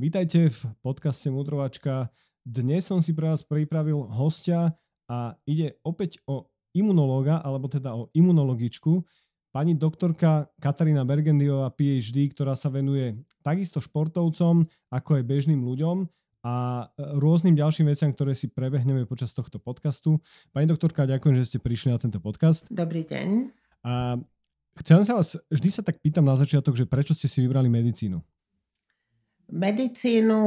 Vítajte v podcaste Mudrovačka. Dnes som si pre vás pripravil hostia a ide opäť o imunológa, alebo teda o imunologičku, pani doktorka Katarína Bergendiová, PhD, ktorá sa venuje takisto športovcom, ako aj bežným ľuďom a rôznym ďalším veciam, ktoré si prebehneme počas tohto podcastu. Pani doktorka, ďakujem, že ste prišli na tento podcast. Dobrý deň. A chcem sa vás, vždy sa tak pýtam na začiatok, že prečo ste si vybrali medicínu? Medicínu,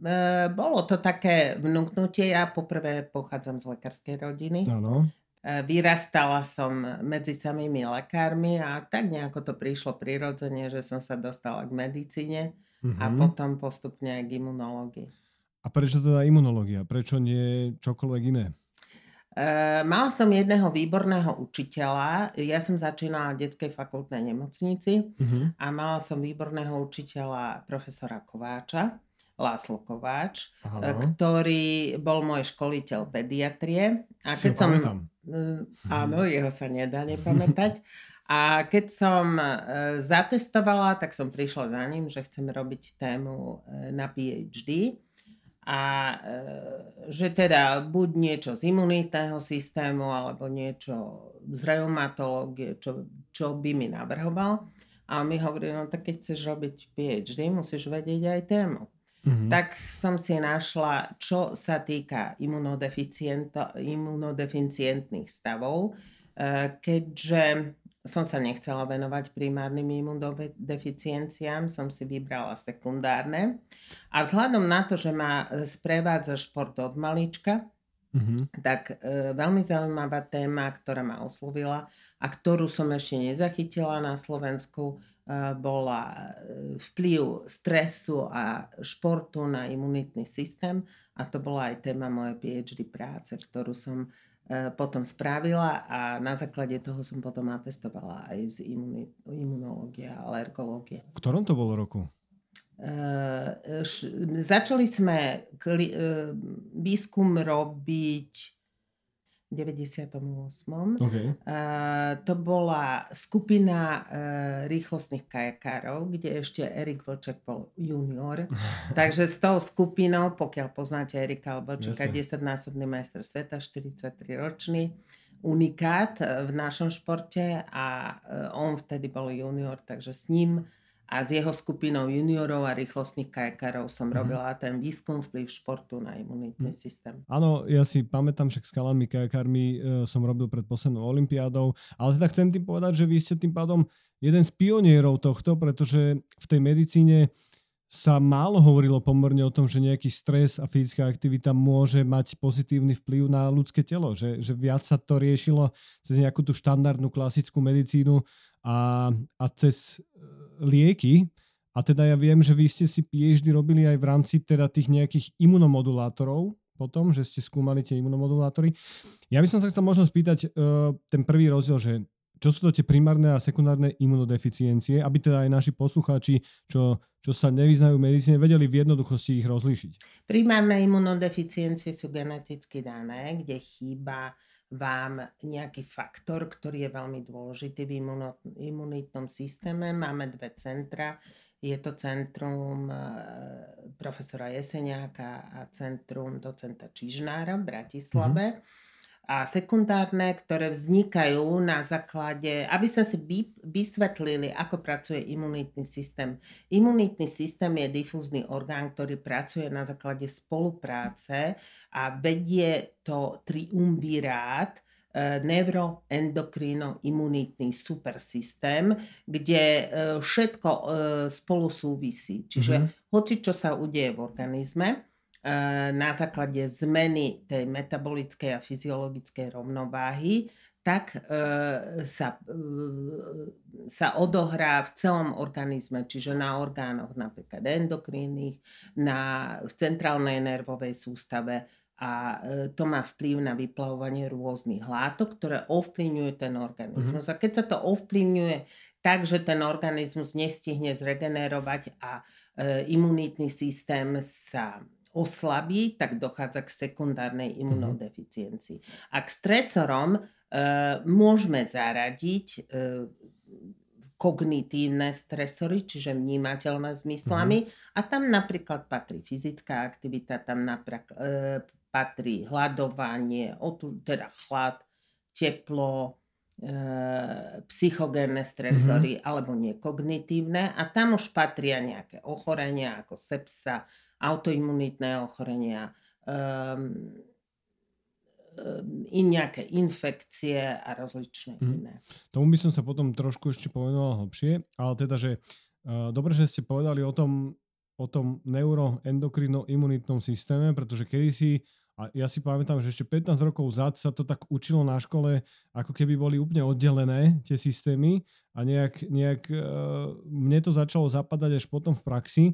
e, bolo to také vnúknutie. Ja poprvé pochádzam z lekárskej rodiny. Áno. E, vyrastala som medzi samými lekármi a tak nejako to prišlo prirodzene, že som sa dostala k medicíne uh-huh. a mhm. potom postupne aj k imunológii. A prečo teda imunológia? Prečo nie čokoľvek iné? Uh, mala som jedného výborného učiteľa. Ja som začínala v detskej fakultnej nemocnici uh-huh. a mala som výborného učiteľa profesora Kováča, Láslo Kováč, Aha. ktorý bol môj školiteľ pediatrie. A keď som... Uh, áno, jeho sa nedá nepamätať. A keď som uh, zatestovala, tak som prišla za ním, že chcem robiť tému uh, na PhD a e, že teda buď niečo z imunitného systému alebo niečo z reumatológie, čo, čo by mi navrhoval. A on mi hovorí, no tak keď chceš robiť PhD, musíš vedieť aj tému. Mm-hmm. Tak som si našla, čo sa týka imunodeficientných stavov, e, keďže som sa nechcela venovať primárnym imunodeficienciám, som si vybrala sekundárne. A vzhľadom na to, že ma sprevádza šport od malička, mm-hmm. tak e, veľmi zaujímavá téma, ktorá ma oslovila a ktorú som ešte nezachytila na Slovensku, e, bola e, vplyv stresu a športu na imunitný systém a to bola aj téma mojej PhD práce, ktorú som E, potom spravila a na základe toho som potom atestovala aj z imunológie imunológie a alergológie. V ktorom to bolo roku? Uh, š, začali sme kli, uh, výskum robiť 98. Okay. Uh, to bola skupina uh, rýchlostných kajakárov, kde ešte Erik Vlček bol junior. Takže s tou skupinou, pokiaľ poznáte Erika Vlčeka, 10-násobný majster sveta, 43 ročný, unikát v našom športe a uh, on vtedy bol junior, takže s ním a s jeho skupinou juniorov a rýchlostných kajakárov som mm-hmm. robila ten výskum vplyv športu na imunitný mm. systém. Áno, ja si pamätám, že s kalami kajakármi e, som robil pred poslednou olimpiádou, ale teda chcem tým povedať, že vy ste tým pádom jeden z pionierov tohto, pretože v tej medicíne sa málo hovorilo pomerne o tom, že nejaký stres a fyzická aktivita môže mať pozitívny vplyv na ľudské telo, že, že viac sa to riešilo cez nejakú tú štandardnú klasickú medicínu a, a cez lieky. A teda ja viem, že vy ste si PhD robili aj v rámci teda tých nejakých imunomodulátorov, potom, že ste skúmali tie imunomodulátory. Ja by som sa chcel možno spýtať uh, ten prvý rozdiel, že čo sú to tie primárne a sekundárne imunodeficiencie, aby teda aj naši poslucháči, čo, čo sa nevyznajú v medicíne, vedeli v jednoduchosti ich rozlíšiť. Primárne imunodeficiencie sú geneticky dané, kde chýba vám nejaký faktor, ktorý je veľmi dôležitý v imunitnom systéme. Máme dve centra. Je to centrum e, profesora Jeseniaka a centrum docenta Čižnára v Bratislave. Mm-hmm a sekundárne, ktoré vznikajú na základe, aby sme si vysvetlili, ako pracuje imunitný systém. Imunitný systém je difúzny orgán, ktorý pracuje na základe spolupráce a vedie to triumvirát, e, neuroendokrino-imunitný supersystém, kde e, všetko e, spolu súvisí. Čiže mm-hmm. hoci čo sa udeje v organizme, na základe zmeny tej metabolickej a fyziologickej rovnováhy, tak e, sa, e, sa odohrá v celom organizme, čiže na orgánoch napríklad endokrinných, na, v centrálnej nervovej sústave a to má vplyv na vyplavovanie rôznych látok, ktoré ovplyvňujú ten organizmus. Mm-hmm. A keď sa to ovplyvňuje tak, že ten organizmus nestihne zregenerovať a e, imunitný systém sa oslabí, tak dochádza k sekundárnej mhm. imunodeficiencii. A k stresorom e, môžeme zaradiť e, kognitívne stresory, čiže vnímateľné zmyslami. Mm-hmm. A tam napríklad patrí fyzická aktivita, tam napríklad e, patrí hľadovanie, otu, teda chlad, teplo, e, psychogénne stresory mm-hmm. alebo nekognitívne. A tam už patria nejaké ochorenia ako sepsa, autoimunitné ochorenia, um, i nejaké infekcie a rozličné mm. iné. Tomu by som sa potom trošku ešte povenoval hlbšie, ale teda, že uh, dobre, že ste povedali o tom, o tom neuroendokrino-imunitnom systéme, pretože kedysi, a ja si pamätám, že ešte 15 rokov zad sa to tak učilo na škole, ako keby boli úplne oddelené tie systémy a nejak, nejak uh, mne to začalo zapadať až potom v praxi,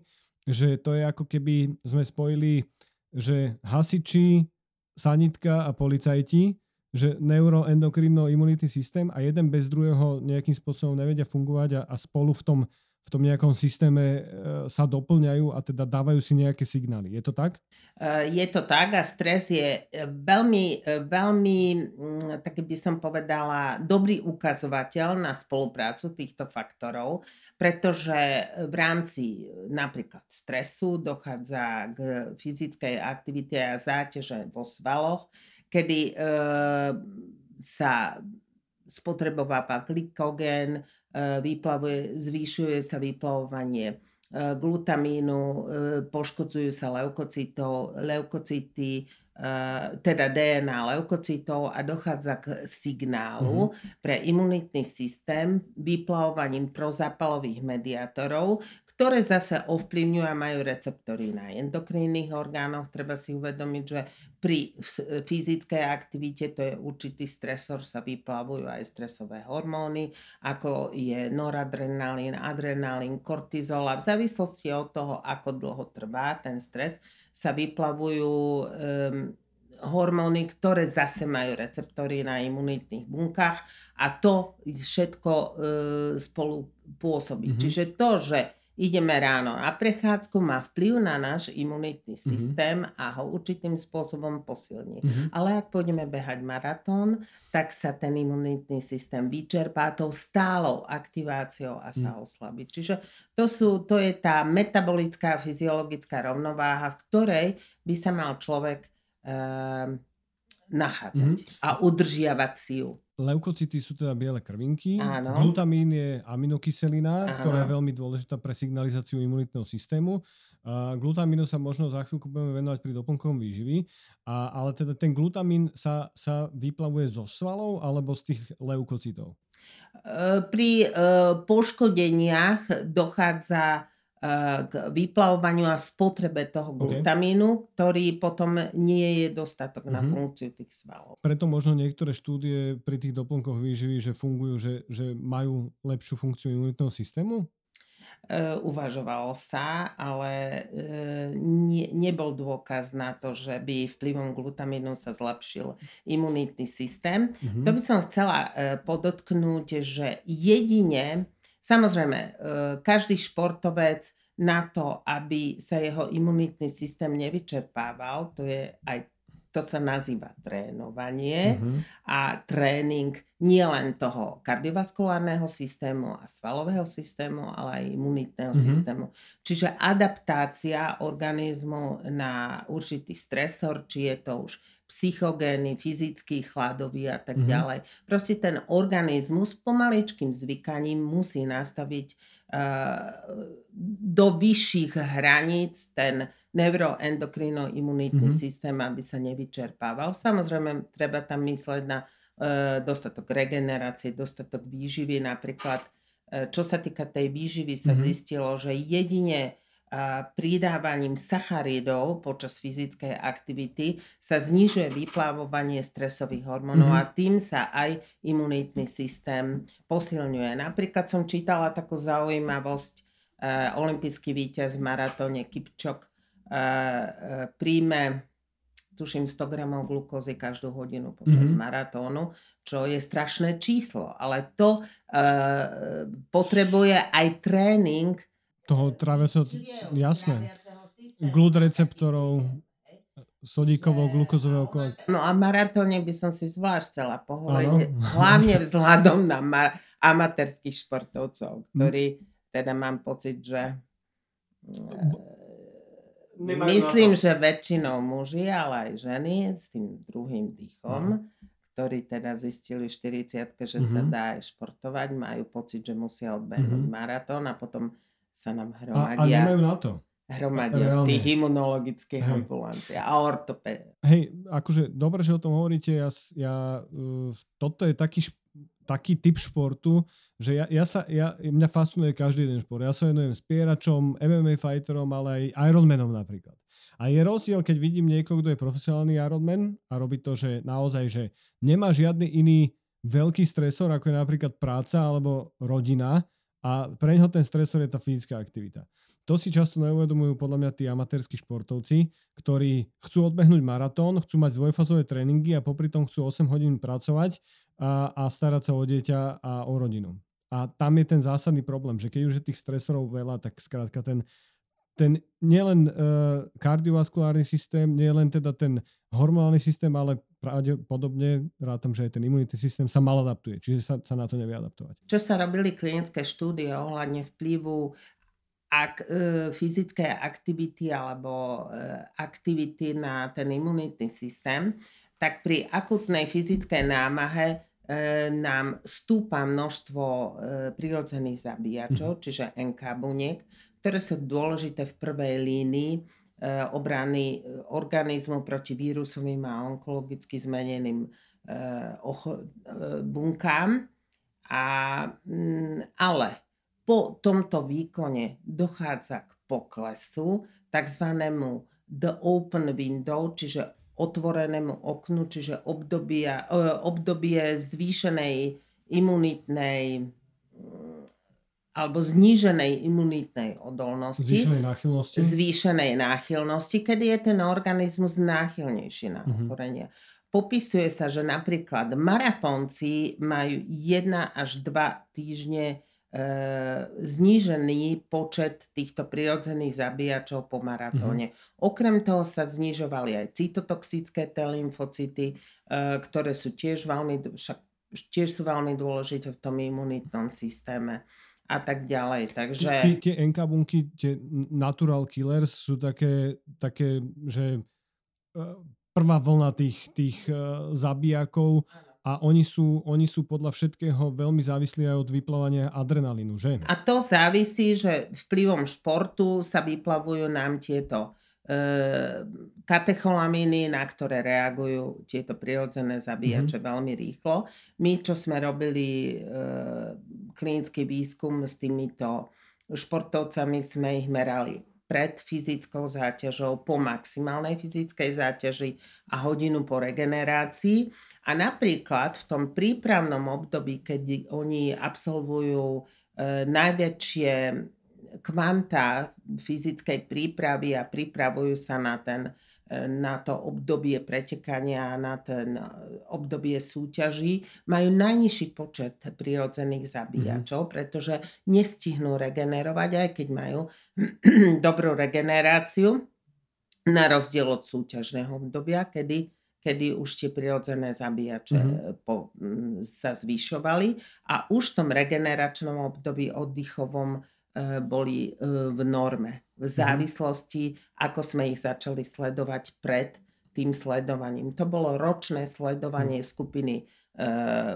že to je ako keby sme spojili, že hasiči, sanitka a policajti, že neuroendokrinno-imunitný systém a jeden bez druhého nejakým spôsobom nevedia fungovať a, a spolu v tom, v tom nejakom systéme e, sa doplňajú a teda dávajú si nejaké signály. Je to tak? E, je to tak a stres je e, veľmi, veľmi, mm, tak by som povedala, dobrý ukazovateľ na spoluprácu týchto faktorov, pretože v rámci napríklad stresu dochádza k fyzickej aktivite a záťaže vo svaloch, kedy sa spotrebováva glykogén, e, vyplavuje, zvýšuje sa vyplavovanie e, glutamínu, e, poškodzujú sa leukocitov, leukocity, teda DNA leukocitov a dochádza k signálu mm-hmm. pre imunitný systém vyplavovaním prozapalových mediátorov, ktoré zase ovplyvňujú a majú receptory na endokrínnych orgánoch. Treba si uvedomiť, že pri fyzickej aktivite, to je určitý stresor, sa vyplavujú aj stresové hormóny, ako je noradrenalín, adrenalín, kortizol a v závislosti od toho, ako dlho trvá ten stres, sa vyplavujú um, hormóny, ktoré zase majú receptory na imunitných bunkách a to všetko e, spolu pôsobí. Mm-hmm. Čiže to, že ideme ráno na prechádzku, má vplyv na náš imunitný mhm. systém mm-hmm. a ho určitým spôsobom posilní. Mm-hmm. Ale ak pôjdeme behať maratón, tak sa ten imunitný systém vyčerpá tou stálou aktiváciou a sa mm. oslabí. Čiže to, sú, to je tá metabolická fyziologická rovnováha, v ktorej by sa mal človek e, nachádzať mm-hmm. a udržiavať si ju. Leukocity sú teda biele krvinky. Áno. Glutamín je aminokyselina, Áno. ktorá je veľmi dôležitá pre signalizáciu imunitného systému. Uh, glutamínu sa možno za chvíľku budeme venovať pri doplnkovom výživy, a, ale teda ten glutamín sa, sa vyplavuje zo svalov alebo z tých leukocitov? Pri uh, poškodeniach dochádza k vyplavovaniu a spotrebe toho glutamínu, okay. ktorý potom nie je dostatok mm-hmm. na mhm. funkciu tých svalov. Preto možno niektoré štúdie pri tých doplnkoch výživy, že fungujú, že, že majú lepšiu funkciu imunitného systému? Uh, uvažovalo sa, ale uh, ne, nebol dôkaz na to, že by vplyvom glutamínu sa zlepšil imunitný systém. Mm-hmm. To by som chcela uh, podotknúť, že jedine Samozrejme, e, každý športovec na to, aby sa jeho imunitný systém nevyčerpával, to je aj to sa nazýva trénovanie mm-hmm. a tréning nie len toho kardiovaskulárneho systému a svalového systému, ale aj imunitného mm-hmm. systému. Čiže adaptácia organizmu na určitý stresor, či je to už psychogény, fyzický, chladový a tak mm-hmm. ďalej. Proste ten organizmus pomaličkým zvykaním musí nastaviť uh, do vyšších hraníc ten neuroendokrino-imunitný mm-hmm. systém, aby sa nevyčerpával. Samozrejme, treba tam mysleť na uh, dostatok regenerácie, dostatok výživy. Napríklad, uh, čo sa týka tej výživy, sa mm-hmm. zistilo, že jedine pridávaním sacharidov počas fyzickej aktivity sa znižuje vyplavovanie stresových hormónov mm-hmm. a tým sa aj imunitný systém posilňuje. Napríklad som čítala takú zaujímavosť, uh, olimpijský víťaz v maratóne Kipčok uh, uh, príjme tuším 100 gramov glukózy každú hodinu počas mm-hmm. maratónu, čo je strašné číslo, ale to uh, potrebuje aj tréning toho tráviaceho, jasné, glúd receptorov, sodíkového, glukozového No a maratóne by som si zvlášť chcela pohovoriť, hlavne vzhľadom na mar- amatérských športovcov, hm. ktorí teda mám pocit, že Nemajú myslím, že väčšinou muži, ale aj ženy s tým druhým dýchom, ktorí teda zistili v 40 že mm-hmm. sa mhm. dá aj športovať, majú pocit, že musia odbehnúť mm-hmm. maratón a potom sa nám hromadia. A, a nemajú na to hromadia v tých imunologických hey. ambulanciách a ortopéd. Hej, akože dobre, že o tom hovoríte. Ja, ja, uh, toto je taký, taký typ športu, že ja, ja sa, ja, mňa fascinuje každý jeden šport. Ja sa venujem spieračom, MMA fighterom, ale aj Ironmanom napríklad. A je rozdiel, keď vidím niekoho, kto je profesionálny Ironman a robí to, že naozaj, že nemá žiadny iný veľký stresor, ako je napríklad práca alebo rodina a pre neho ten stresor je tá fyzická aktivita. To si často neuvedomujú podľa mňa tí amatérski športovci, ktorí chcú odbehnúť maratón, chcú mať dvojfazové tréningy a popri tom chcú 8 hodín pracovať a, a starať sa o dieťa a o rodinu. A tam je ten zásadný problém, že keď už je tých stresorov veľa, tak skrátka ten, ten nielen uh, kardiovaskulárny systém, nielen teda ten hormonálny systém, ale pravdepodobne rátam, že aj ten imunitný systém sa mal adaptuje, čiže sa, sa na to nevie adaptovať. Čo sa robili klinické štúdie ohľadne vplyvu ak, e, fyzické aktivity alebo e, aktivity na ten imunitný systém, tak pri akutnej fyzickej námahe e, nám stúpa množstvo e, prirodzených zabíjačov, mm-hmm. čiže NK buniek, ktoré sú dôležité v prvej línii obrany e, organizmu proti vírusovým a onkologicky zmeneným e, ocho, e, bunkám. A, mm, ale po tomto výkone dochádza k poklesu, tzv. the open window, čiže otvorenému oknu, čiže obdobia, obdobie zvýšenej imunitnej alebo zníženej imunitnej odolnosti. Zvýšenej náchylnosti. Zvýšenej náchylnosti, kedy je ten organizmus náchylnejší na mhm. ochorenie. Uh-huh. Popisuje sa, že napríklad maratónci majú 1 až 2 týždne E, znížený počet týchto prirodzených zabíjačov po maratóne. Mm-hmm. Okrem toho sa znižovali aj cytotoxické T lymfocyty, e, ktoré sú tiež veľmi, však, tiež sú veľmi dôležité v tom imunitnom systéme a tak ďalej. Takže... Tie, tie NK bunky, tie natural killers sú také, také že e, prvá vlna tých, tých zabijakov a oni sú, oni sú podľa všetkého veľmi závislí aj od vyplavania adrenalínu, že? A to závisí, že vplyvom športu sa vyplavujú nám tieto e, katecholamíny, na ktoré reagujú tieto prirodzené zabíjače mm-hmm. veľmi rýchlo. My, čo sme robili e, klinický výskum s týmito športovcami, sme ich merali pred fyzickou záťažou, po maximálnej fyzickej záťaži a hodinu po regenerácii. A napríklad v tom prípravnom období, keď oni absolvujú e, najväčšie kvanta fyzickej prípravy a pripravujú sa na ten na to obdobie pretekania, na ten e, obdobie súťaží, majú najnižší počet prirodzených zabíjačov, mm-hmm. pretože nestihnú regenerovať, aj keď majú dobrú regeneráciu, na rozdiel od súťažného obdobia, kedy, kedy už tie prirodzené zabíjače mm-hmm. po, sa zvyšovali a už v tom regeneračnom období oddychovom E, boli e, v norme. V mhm. závislosti, ako sme ich začali sledovať pred tým sledovaním. To bolo ročné sledovanie mhm. skupiny e,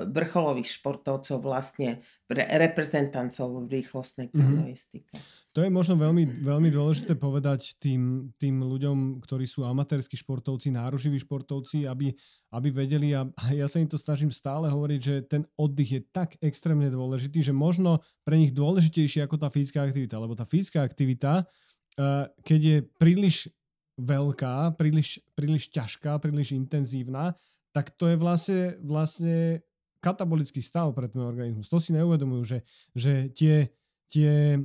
vrcholových športovcov, vlastne reprezentancov v rýchlostnej mhm. kanoistike. Mm-hmm. To je možno veľmi, veľmi dôležité povedať tým, tým ľuďom, ktorí sú amatérski športovci, náruživí športovci, aby, aby vedeli, a ja sa im to snažím stále hovoriť, že ten oddych je tak extrémne dôležitý, že možno pre nich dôležitejšie ako tá fyzická aktivita, lebo tá fyzická aktivita, eh, keď je príliš veľká, príliš, príliš ťažká, príliš intenzívna, tak to je vlastne, vlastne katabolický stav pre ten organizmus. To si neuvedomujú, že, že tie, tie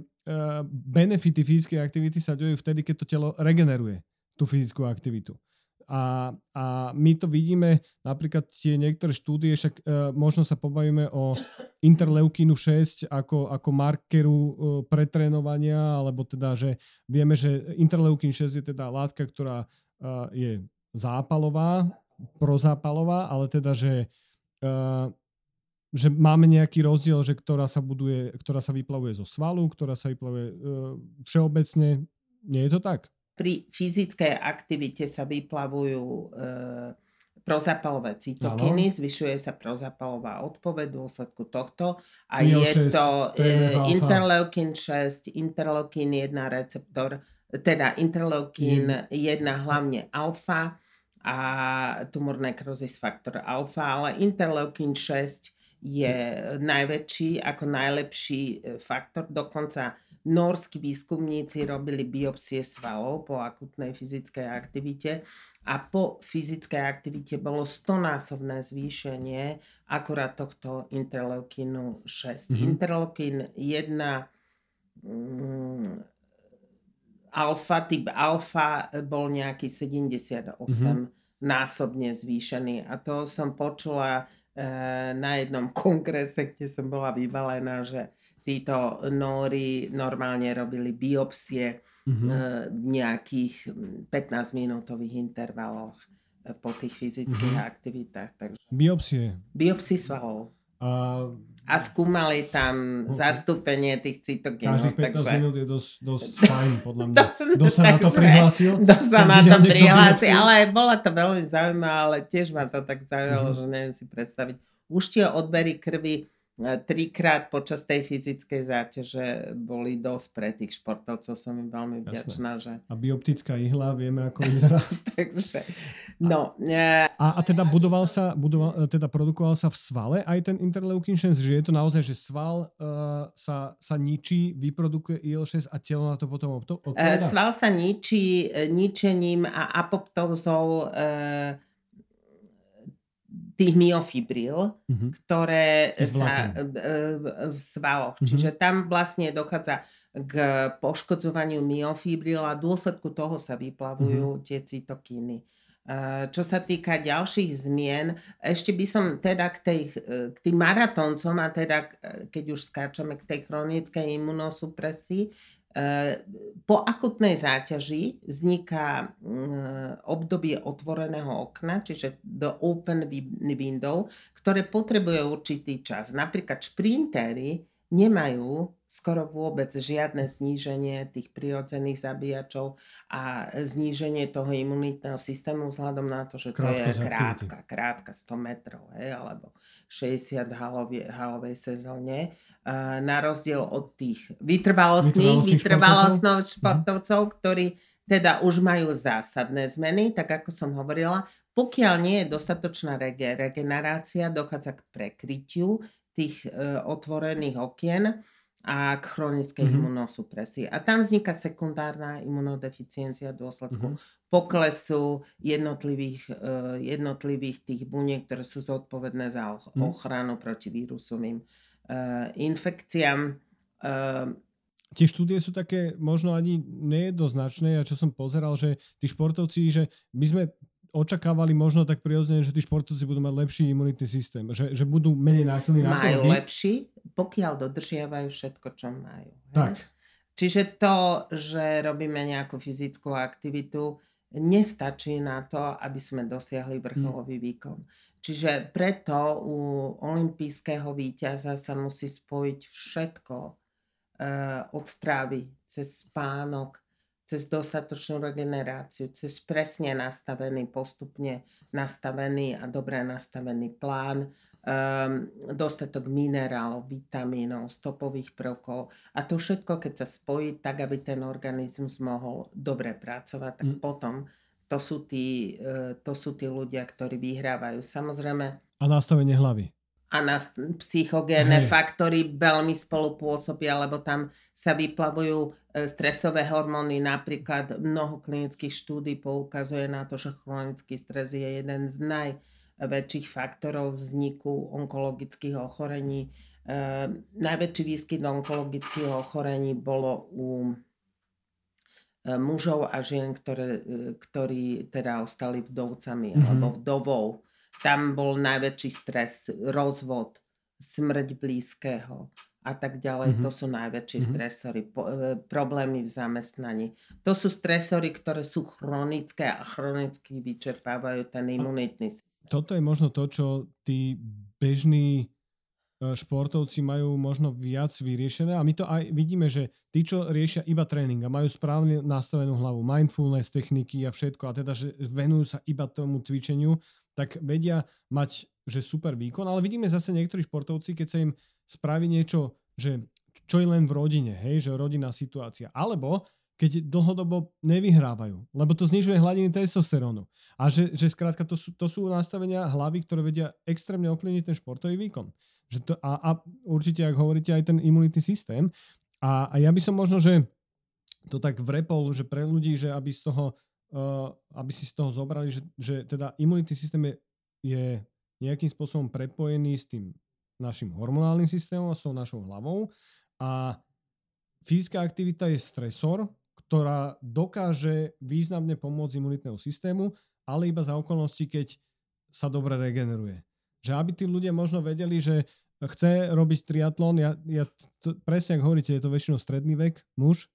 benefity fyzickej aktivity sa dejú vtedy, keď to telo regeneruje tú fyzickú aktivitu. A, a my to vidíme, napríklad tie niektoré štúdie, však e, možno sa pobavíme o interleukínu 6 ako, ako markeru e, pretrénovania, alebo teda, že vieme, že interleukín 6 je teda látka, ktorá e, je zápalová, prozápalová, ale teda, že e, že máme nejaký rozdiel, že ktorá sa buduje, ktorá sa vyplavuje zo svalu, ktorá sa vyplavuje e, všeobecne. Nie je to tak? Pri fyzickej aktivite sa vyplavujú e, prozapalové cytokiny, zvyšuje sa prozapalová odpoveď v dôsledku tohto a Mio je 6, to e, interleukin 6, interleukin 1 receptor, teda interleukin mm. 1 hlavne alfa a tumor necrosis faktor alfa, ale interleukin 6 je najväčší ako najlepší e, faktor. Dokonca norskí výskumníci robili biopsie svalov po akutnej fyzickej aktivite a po fyzickej aktivite bolo stonásobné zvýšenie akurát tohto interleukinu 6. Mm-hmm. Interleukin 1 mm, alfa, typ alfa bol nejaký 78 mm-hmm. násobne zvýšený a to som počula na jednom kongrese, kde som bola vybalená, že títo nóri normálne robili biopsie mm-hmm. v nejakých 15-minútových hm, intervaloch eh, po tých fyzických mm-hmm. aktivitách. Takže... Biopsie? Biopsie svalov. A a skúmali tam okay. zastúpenie tých cytogenov. Každých 15 takže... minút je dosť, dosť fajn, podľa mňa. Kto sa na to prihlásil? Kto sa na to prihlásil, ale bola to veľmi zaujímavé, ale tiež ma to tak zaujalo, mm-hmm. že neviem si predstaviť. Už tie odbery krvi trikrát počas tej fyzickej záťaže boli dosť pre tých športovcov. Som im veľmi vďačná. Že... A bioptická ihla, vieme ako vyzerá. Takže, no. A, a teda budoval sa, budoval, e, teda produkoval sa v svale aj ten interleukin 6, že je to naozaj, že sval uh, sa, sa ničí, vyprodukuje IL-6 a telo na to potom odpoveda? Sval sa ničí ničením a apoptózou uh, tých myofibril, mm-hmm. ktoré sa e, v svaloch. Mm-hmm. Čiže tam vlastne dochádza k poškodzovaniu myofibril a dôsledku toho sa vyplavujú mm-hmm. tie cytokíny. E, čo sa týka ďalších zmien, ešte by som teda k, tej, k tým maratóncom a teda keď už skáčeme k tej chronickej imunosupresii, po akutnej záťaži vzniká mm, obdobie otvoreného okna, čiže the open window, ktoré potrebuje určitý čas. Napríklad šprintery nemajú skoro vôbec žiadne zníženie tých prirodzených zabíjačov a zníženie toho imunitného systému vzhľadom na to, že to je krátka, krátka 100 metrov, hej, alebo 60 halovej, halovej sezóne. Na rozdiel od tých vytrvalostných, vytrvalostných športovcov, športovcov ktorí teda už majú zásadné zmeny, tak ako som hovorila, pokiaľ nie je dostatočná rege, regenerácia, dochádza k prekrytiu tých e, otvorených okien a k chronickej mm-hmm. imunosupresii. A tam vzniká sekundárna imunodeficiencia v dôsledku mm-hmm. poklesu jednotlivých, e, jednotlivých tých buniek, ktoré sú zodpovedné za ochranu mm-hmm. proti vírusovým uh, infekciám. Uh, Tie štúdie sú také možno ani nejednoznačné a čo som pozeral, že tí športovci, že my sme očakávali možno tak prirodzene, že tí športovci budú mať lepší imunitný systém, že, že budú menej náchylní na Majú choroby. lepší, pokiaľ dodržiavajú všetko, čo majú. Tak. He? Čiže to, že robíme nejakú fyzickú aktivitu, nestačí na to, aby sme dosiahli vrcholový hmm. výkon. Čiže preto u olympijského víťaza sa musí spojiť všetko e, od strávy, cez spánok, cez dostatočnú regeneráciu, cez presne nastavený, postupne nastavený a dobre nastavený plán, um, dostatok minerálov, vitamínov, stopových prvkov a to všetko, keď sa spojí tak, aby ten organizmus mohol dobre pracovať, tak mm. potom to sú tí, e, to sú tí ľudia, ktorí vyhrávajú. Samozrejme... A nastavenie hlavy. A na psychogénne Hej. faktory veľmi spolupôsobia, lebo tam sa vyplavujú e, stresové hormóny. Napríklad mnoho klinických štúdí poukazuje na to, že chronický stres je jeden z najväčších faktorov vzniku onkologických ochorení. E, najväčší výskyt onkologických ochorení bolo u E, mužov a žien, ktoré, e, ktorí teda ostali vdovcami mm-hmm. alebo vdovou. Tam bol najväčší stres, rozvod, smrť blízkeho a tak ďalej. Mm-hmm. To sú najväčšie mm-hmm. stresory, po, e, problémy v zamestnaní. To sú stresory, ktoré sú chronické a chronicky vyčerpávajú ten imunitný systém. Toto je možno to, čo tí bežní športovci majú možno viac vyriešené a my to aj vidíme, že tí, čo riešia iba tréning a majú správne nastavenú hlavu, mindfulness, techniky a všetko a teda, že venujú sa iba tomu cvičeniu, tak vedia mať, že super výkon, ale vidíme zase niektorí športovci, keď sa im spraví niečo, že čo je len v rodine, hej, že rodinná situácia, alebo keď dlhodobo nevyhrávajú, lebo to znižuje hladiny testosterónu. A že, že skrátka to sú, to sú nastavenia hlavy, ktoré vedia extrémne ovplyvniť ten športový výkon. Že to, a, a určite, ak hovoríte, aj ten imunitný systém. A, a ja by som možno, že to tak vrepol, že pre ľudí, že aby z toho, uh, aby si z toho zobrali, že, že teda imunitný systém je, je nejakým spôsobom prepojený s tým našim hormonálnym systémom s tou našou hlavou. A fyzická aktivita je stresor, ktorá dokáže významne pomôcť imunitnému systému, ale iba za okolnosti, keď sa dobre regeneruje. Že aby tí ľudia možno vedeli, že chce robiť triatlon, ja, ja to, presne ako hovoríte, je to väčšinou stredný vek, muž,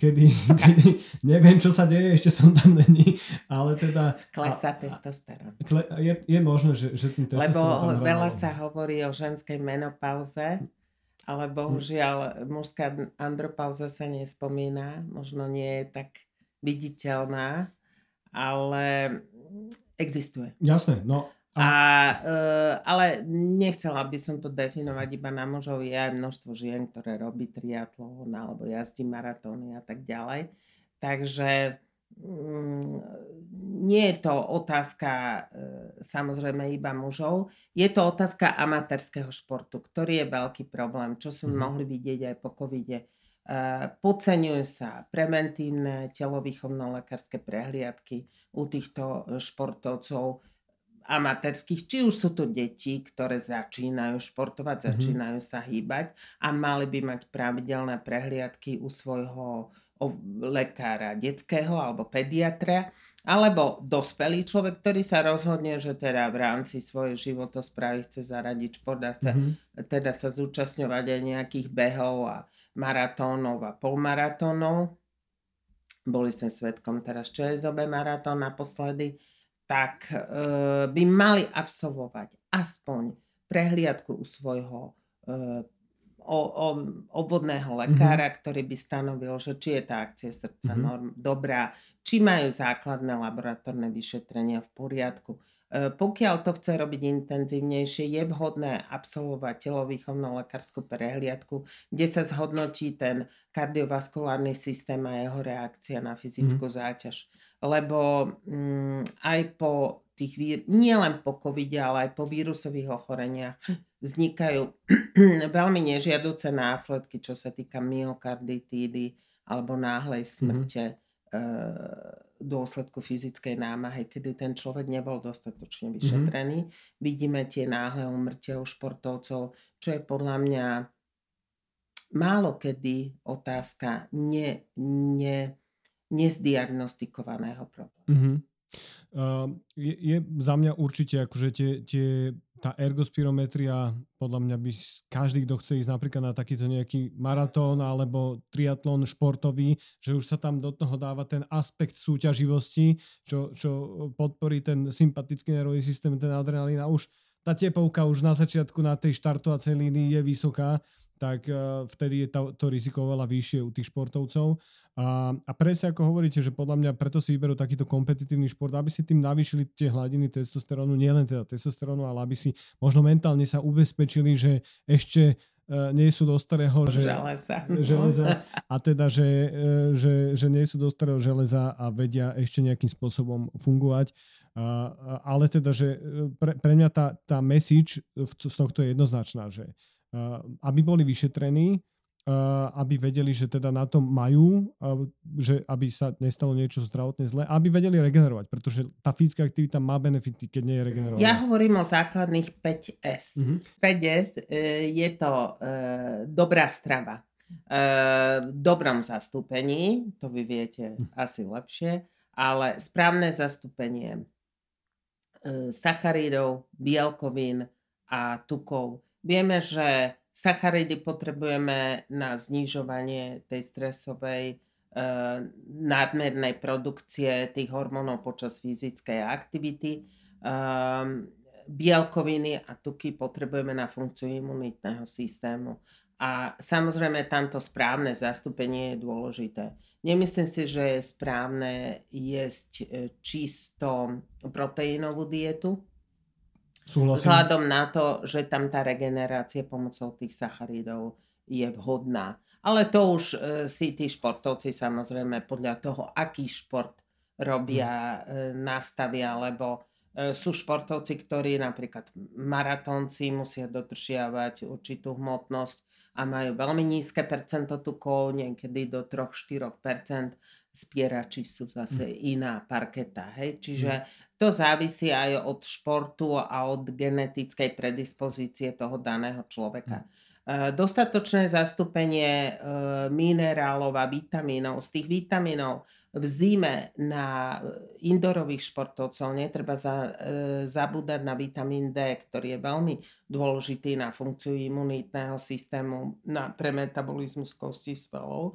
kedy, kedy neviem, čo sa deje, ešte som tam není, ale teda... Klesá testosterón. Je, je možné, že, že ten testosterón... Lebo veľa sa hovorí o ženskej menopauze, ale bohužiaľ mužská andropauza sa nespomína, možno nie je tak viditeľná, ale existuje. Jasné, no. A, e, ale nechcela by som to definovať iba na mužov. Je aj množstvo žien, ktoré robí triatlón alebo jazdí maratóny a tak ďalej. Takže Mm, nie je to otázka e, samozrejme iba mužov, je to otázka amatérskeho športu, ktorý je veľký problém, čo sme mm-hmm. mohli vidieť aj po covide. Podceňujú sa preventívne telovýchovno-lekárske prehliadky u týchto športovcov amatérských, či už sú to deti, ktoré začínajú športovať, mm-hmm. začínajú sa hýbať a mali by mať pravidelné prehliadky u svojho o lekára detského alebo pediatra, alebo dospelý človek, ktorý sa rozhodne, že teda v rámci svojej životosprávy chce zaradiť šport a chce mm-hmm. teda sa zúčastňovať aj nejakých behov a maratónov a polmaratónov. Boli sme svetkom teraz ČSOB maratón naposledy, tak e, by mali absolvovať aspoň prehliadku u svojho e, o, o, obvodného mhm. lekára, mm-hmm. ktorý by stanovil, že či je tá akcia srdca mm-hmm. norm, dobrá, či majú základné laboratórne vyšetrenia v poriadku. E, pokiaľ to chce robiť intenzívnejšie, je vhodné absolvovať telovýchovnú lekárskú prehliadku, kde sa zhodnotí ten kardiovaskulárny systém a jeho reakcia na fyzickú mm-hmm. záťaž. Lebo mm, aj po tých vír, nie len po covide, ale aj po vírusových ochoreniach vznikajú veľmi nežiaduce následky, čo sa týka myokarditídy alebo náhlej mhm. smrte mm-hmm. e, dôsledku fyzickej námahy, kedy ten človek nebol dostatočne mhm. vyšetrený. Mm-hmm. Vidíme tie náhle umrtia u športovcov, čo je podľa mňa málo kedy otázka ne, ne, nezdiagnostikovaného problému. Mm-hmm. Uh, je, je za mňa určite akože tie, tie tá ergospirometria, podľa mňa by každý, kto chce ísť napríklad na takýto nejaký maratón alebo triatlon športový, že už sa tam do toho dáva ten aspekt súťaživosti, čo, čo podporí ten sympatický nervový systém, ten adrenalín a už tá tepovka už na začiatku na tej štartovacej línii je vysoká tak uh, vtedy je to, to riziko oveľa vyššie u tých športovcov. A, a presne ako hovoríte, že podľa mňa preto si vyberú takýto kompetitívny šport, aby si tým navýšili tie hladiny testosterónu, nielen teda testosterónu, ale aby si možno mentálne sa ubezpečili, že ešte uh, nie sú do starého že, železa. železa a teda, že, uh, že, že nie sú do starého železa a vedia ešte nejakým spôsobom fungovať. Ale teda, že pre, pre mňa tá, tá message z tohto je jednoznačná, že Eh, aby boli vyšetrení, eh, aby vedeli, že teda na tom majú, eh, že aby sa nestalo niečo zdravotne zlé, aby vedeli regenerovať, pretože tá fyzická aktivita má benefity, keď nie je regenerovať. Ja hovorím o základných 5S. Mm-hmm. 5S je to dobrá strava. V dobrom zastúpení, to vy viete hm. asi lepšie, ale správne zastúpenie sacharídov, bielkovín a tukov Vieme, že sacharidy potrebujeme na znižovanie tej stresovej e, nadmernej produkcie tých hormónov počas fyzickej aktivity. E, bielkoviny a tuky potrebujeme na funkciu imunitného systému. A samozrejme tamto správne zastúpenie je dôležité. Nemyslím si, že je správne jesť e, čisto proteínovú dietu. Súhlasím. Vzhľadom na to, že tam tá regenerácia pomocou tých sacharidov je vhodná. Ale to už e, si tí športovci samozrejme podľa toho, aký šport robia, mm. nastavia, lebo sú športovci, ktorí napríklad maratónci musia dodržiavať určitú hmotnosť a majú veľmi nízke percento tukov, niekedy do 3-4%. Spierači sú zase mm. iná parketa. Hej? Čiže mm. to závisí aj od športu a od genetickej predispozície toho daného človeka. Mm. Dostatočné zastúpenie e, minerálov a vitamínov. Z tých vitamínov v zime na indorových športovcov netreba za, e, zabúdať na vitamín D, ktorý je veľmi dôležitý na funkciu imunitného systému, na, pre metabolizmus kosti svalov,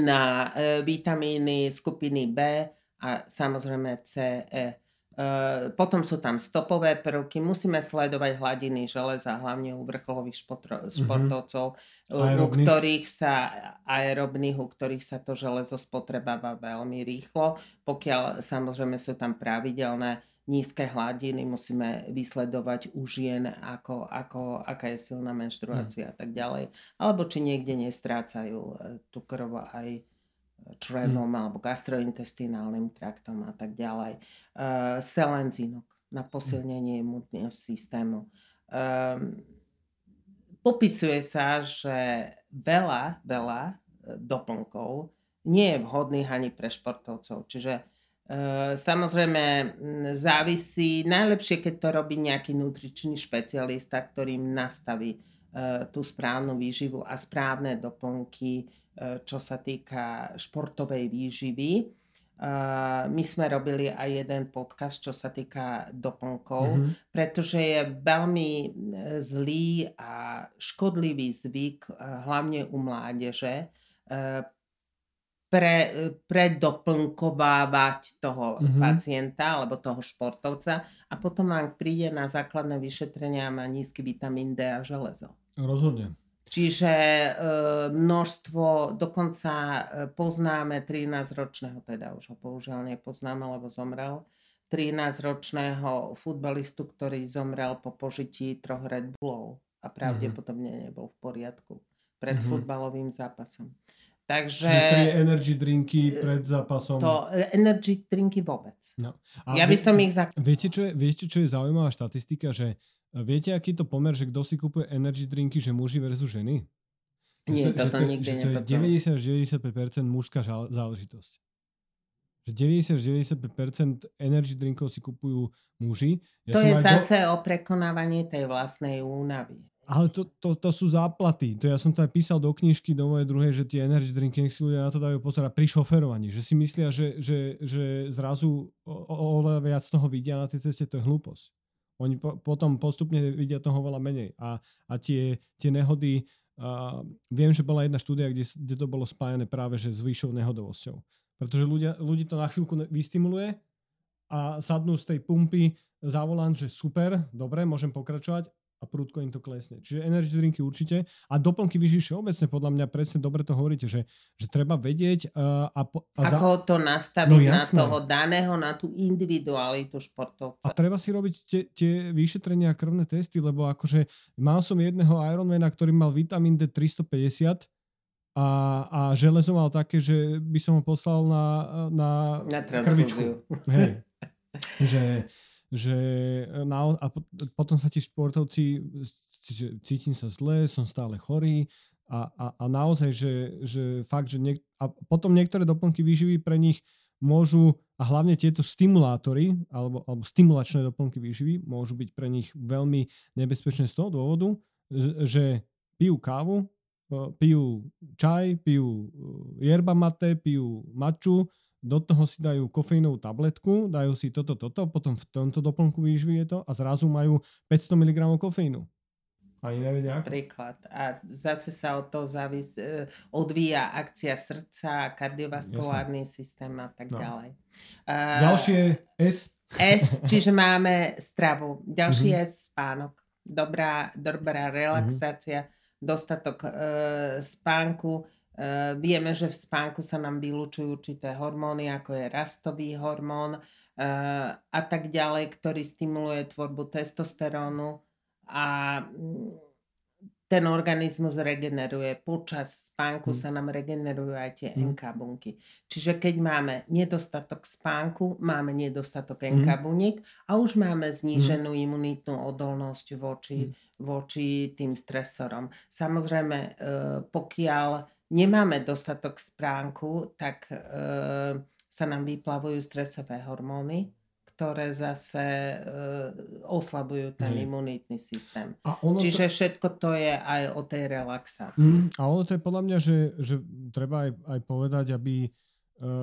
na e, vitamíny skupiny B a samozrejme C, E. Eh, potom sú tam stopové prvky, musíme sledovať hladiny železa, hlavne u vrcholových športro- mhm. športovcov, mm-hmm. u ktorých sa aerobných, u ktorých sa to železo spotrebáva veľmi rýchlo. Pokiaľ samozrejme sú tam pravidelné nízke hladiny, musíme vysledovať u žien, ako, ako, aká je silná menštruácia mm. a tak ďalej. Alebo či niekde nestrácajú eh, tú krv aj črevom mm. alebo gastrointestinálnym traktom a tak ďalej. Uh, selenzinok na posilnenie imunitného systému. Um, popisuje sa, že veľa, veľa e, doplnkov nie je vhodných ani pre športovcov. Čiže samozrejme závisí, najlepšie, keď to robí nejaký nutričný špecialista, ktorým nastaví uh, tú správnu výživu a správne doplnky E, čo sa týka športovej výživy. My sme robili aj jeden podcast, čo sa týka doplnkov, mm-hmm. pretože je veľmi zlý a škodlivý zvyk, hlavne u mládeže, pre, predoplnkovávať toho mm-hmm. pacienta alebo toho športovca a potom ak príde na základné vyšetrenia má nízky vitamín D a železo. Rozhodne. Čiže e, množstvo, dokonca e, poznáme 13-ročného, teda už ho bohužiaľ nepoznáme, lebo zomrel, 13-ročného futbalistu, ktorý zomrel po požití troch Red Bullov a mhm. pravdepodobne nebol v poriadku pred mm-hmm. futbalovým zápasom. Takže... Čiže energy drinky pred zápasom. To energy drinky vôbec. No. A ja by som ich... Za... Viete, čo je, viete, čo je zaujímavá štatistika, že Viete, aký to pomer, že kto si kúpuje energy drinky, že muži versus ženy? Nie, to, to som nikdy že to je 90 95% mužská záležitosť. Že 90-95% energy drinkov si kupujú muži. Ja to je zase do... o prekonávaní tej vlastnej únavy. Ale to, to, to sú záplaty. To ja som to aj písal do knižky, do mojej druhej, že tie energy drinky, nech si ľudia na to dajú pozor pri šoferovaní. Že si myslia, že, že, že zrazu oveľa viac toho vidia na tej ceste, to je hlúposť. Oni po, potom postupne vidia toho veľa menej. A, a tie, tie nehody, uh, viem, že bola jedna štúdia, kde, kde to bolo spájane práve že s vyššou nehodovosťou. Pretože ľudia, ľudí to na chvíľku vystimuluje a sadnú z tej pumpy za volant, že super, dobre, môžem pokračovať a prúdko im to klesne. Čiže energy drinky určite a doplnky vyživy všeobecne podľa mňa presne dobre to hovoríte, že, že treba vedieť uh, a, a Ako za... to nastaviť no, na toho daného, na tú individualitu športovca. A treba si robiť tie, tie vyšetrenia a krvné testy, lebo akože mal som jedného Ironmana, ktorý mal vitamín D 350 a, a železo mal také, že by som ho poslal na, na, na krvičku. Hej. že že e, na, a potom sa tí športovci, cítim sa zle, som stále chorý a, a, a naozaj, že, že fakt, že niek- a potom niektoré doplnky výživy pre nich môžu, a hlavne tieto stimulátory alebo, alebo stimulačné doplnky výživy môžu byť pre nich veľmi nebezpečné z toho dôvodu, že pijú kávu, e, pijú čaj, pijú e, yerba mate, pijú maču, do toho si dajú kofeínovú tabletku, dajú si toto, toto, potom v tomto doplnku výživy je to a zrazu majú 500 mg kofeínu. Ani nevedia ako. Príklad. A zase sa od toho závis, e, odvíja akcia srdca, kardiovaskulárny Jasne. systém a tak no. ďalej. Ďalšie S. S, čiže máme stravu. Ďalší mm-hmm. je spánok. Dobrá, dobrá relaxácia, mm-hmm. dostatok uh, spánku. Uh, vieme, že v spánku sa nám vylúčujú určité hormóny, ako je rastový hormón uh, a tak ďalej, ktorý stimuluje tvorbu testosterónu a mm, ten organizmus regeneruje. Počas spánku hmm. sa nám regenerujú aj tie hmm. NK bunky. Čiže keď máme nedostatok spánku, máme nedostatok NK hmm. buniek a už máme zníženú hmm. imunitnú odolnosť voči, hmm. voči tým stresorom. Samozrejme, e, pokiaľ nemáme dostatok spánku, tak e, sa nám vyplavujú stresové hormóny ktoré zase e, oslabujú ten Hej. imunitný systém. A ono Čiže to... všetko to je aj o tej relaxácii. Mm, a ono to je podľa mňa, že, že treba aj, aj povedať, aby e,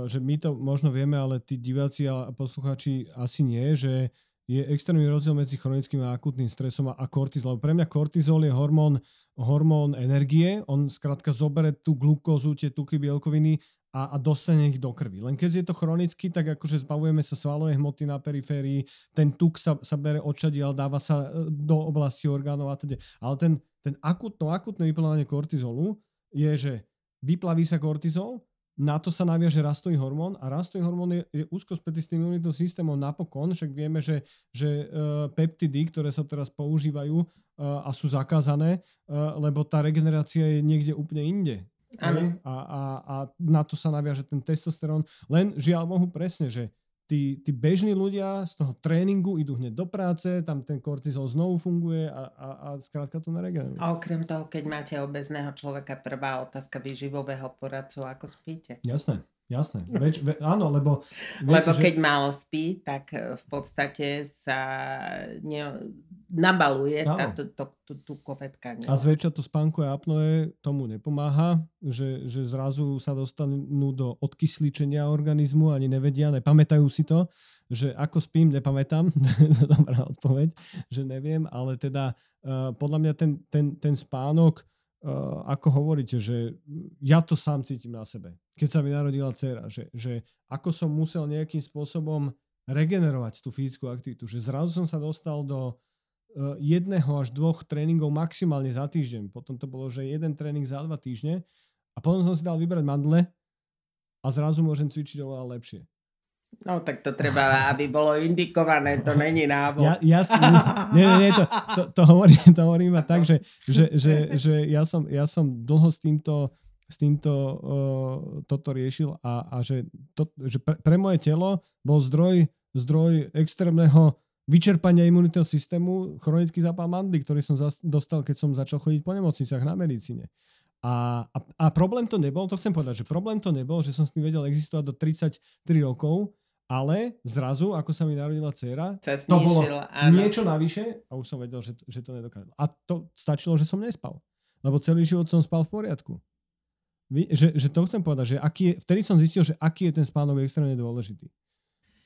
že my to možno vieme, ale tí diváci a poslucháči asi nie, že je extrémny rozdiel medzi chronickým a akutným stresom a, a kortizol. Pre mňa kortizol je hormón, hormón energie, on skrátka zobere tú glukózu, tie tuky, bielkoviny a, a dostane ich do krvi. Len keď je to chronicky, tak akože zbavujeme sa svalovej hmoty na periférii, ten tuk sa, sa bere odčadiaľ, dáva sa e, do oblasti orgánov a teda. Ale ten, ten akutno, akutné vyplávanie kortizolu je, že vyplaví sa kortizol, na to sa naviaže rastový hormón a rastový hormón je, je úzko spätý s tým imunitným systémom napokon, však vieme, že, že uh, peptidy, ktoré sa teraz používajú uh, a sú zakázané, uh, lebo tá regenerácia je niekde úplne inde. A, a, a na to sa naviaže ten testosterón. Len žiaľ Bohu presne, že tí, tí bežní ľudia z toho tréningu idú hneď do práce, tam ten kortizol znovu funguje a, a, a skrátka to neregeneruje. A okrem toho, keď máte obezného človeka, prvá otázka výživového poradcu, ako spíte? Jasné. Jasné, več, ve, áno, lebo... Viete, lebo keď že... málo spí, tak e, v podstate sa ne, nabaluje tá, to, to, to, tú kovetka. A zväčša to spánkové apnoe tomu nepomáha, že, že zrazu sa dostanú do odkysličenia organizmu, ani nevedia, nepamätajú si to, že ako spím, nepamätám, dobrá odpoveď, že neviem, ale teda uh, podľa mňa ten, ten, ten spánok Uh, ako hovoríte, že ja to sám cítim na sebe. Keď sa mi narodila dcera, že, že ako som musel nejakým spôsobom regenerovať tú fyzickú aktivitu, že zrazu som sa dostal do uh, jedného až dvoch tréningov maximálne za týždeň. Potom to bolo, že jeden tréning za dva týždne a potom som si dal vybrať mandle a zrazu môžem cvičiť oveľa lepšie. No tak to treba, aby bolo indikované, to není návod. Ja, jasne, nie, nie, nie, to, to, to, hovorím, to hovorím a tak, že, že, že, že ja, som, ja som dlho s týmto, s týmto uh, toto riešil a, a že, to, že pre, pre moje telo bol zdroj, zdroj extrémneho vyčerpania imunitného systému chronický zápal mandly, ktorý som zas, dostal, keď som začal chodiť po nemocniciach na medicíne. A, a, a problém to nebol, to chcem povedať, že problém to nebol, že som s tým vedel existovať do 33 rokov, ale zrazu, ako sa mi narodila dcera, to bolo áno. niečo navyše a už som vedel, že, že to nedokážem. A to stačilo, že som nespal. Lebo celý život som spal v poriadku. Že, že to chcem povedať, že aký je, vtedy som zistil, že aký je ten spánok extrémne dôležitý.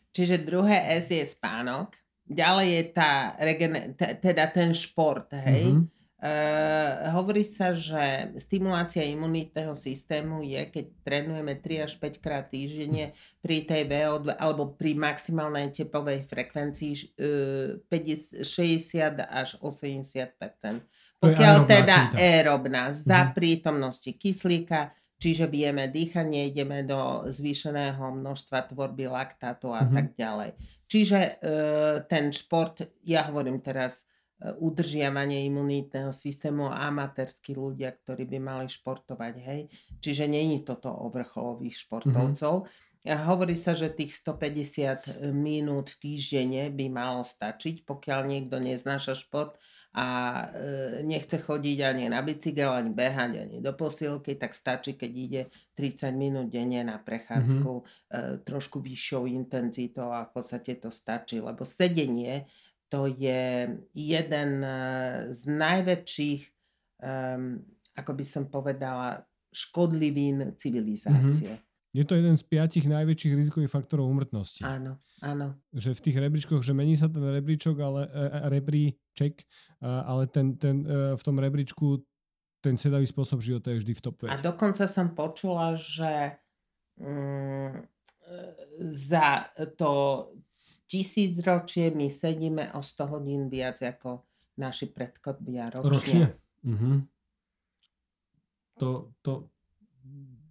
Čiže druhé S je spánok, ďalej je tá, teda ten šport, hej. Mm-hmm. Uh, hovorí sa, že stimulácia imunitného systému je, keď trénujeme 3 až 5 krát týždenne pri tej VO2 alebo pri maximálnej tepovej frekvencii uh, 50, 60 až 80 Pokiaľ teda aerobná za mm. prítomnosti kyslíka, čiže vieme dýchanie, ideme do zvýšeného množstva tvorby laktátu a mm-hmm. tak ďalej. Čiže uh, ten šport, ja hovorím teraz E, udržiavanie imunitného systému a amatérskí ľudia, ktorí by mali športovať, hej. Čiže není toto o vrcholových športovcov. Mm-hmm. Hovorí sa, že tých 150 minút týždenne by malo stačiť, pokiaľ niekto neznáša šport a e, nechce chodiť ani na bicykel, ani behať, ani do posilky, tak stačí, keď ide 30 minút denne na prechádzku mm-hmm. trošku vyššou intenzitou a v podstate to stačí, lebo sedenie to je jeden eh, z najväčších, um, ako by som povedala, škodlivín civilizácie. Mm-hmm. Je to jeden z piatich najväčších rizikových faktorov umrtnosti. Áno, áno. Že v tých rebríčkoch, že mení sa ten rebríčok, ale e, e rebríček, ale ten, ten, e, v tom rebríčku ten sedavý spôsob života je vždy v top 5. A dokonca som počula, že mm, za to tisícročie my sedíme o 100 hodín viac ako naši predkodbia ročne. Ročne? Mhm. To, to,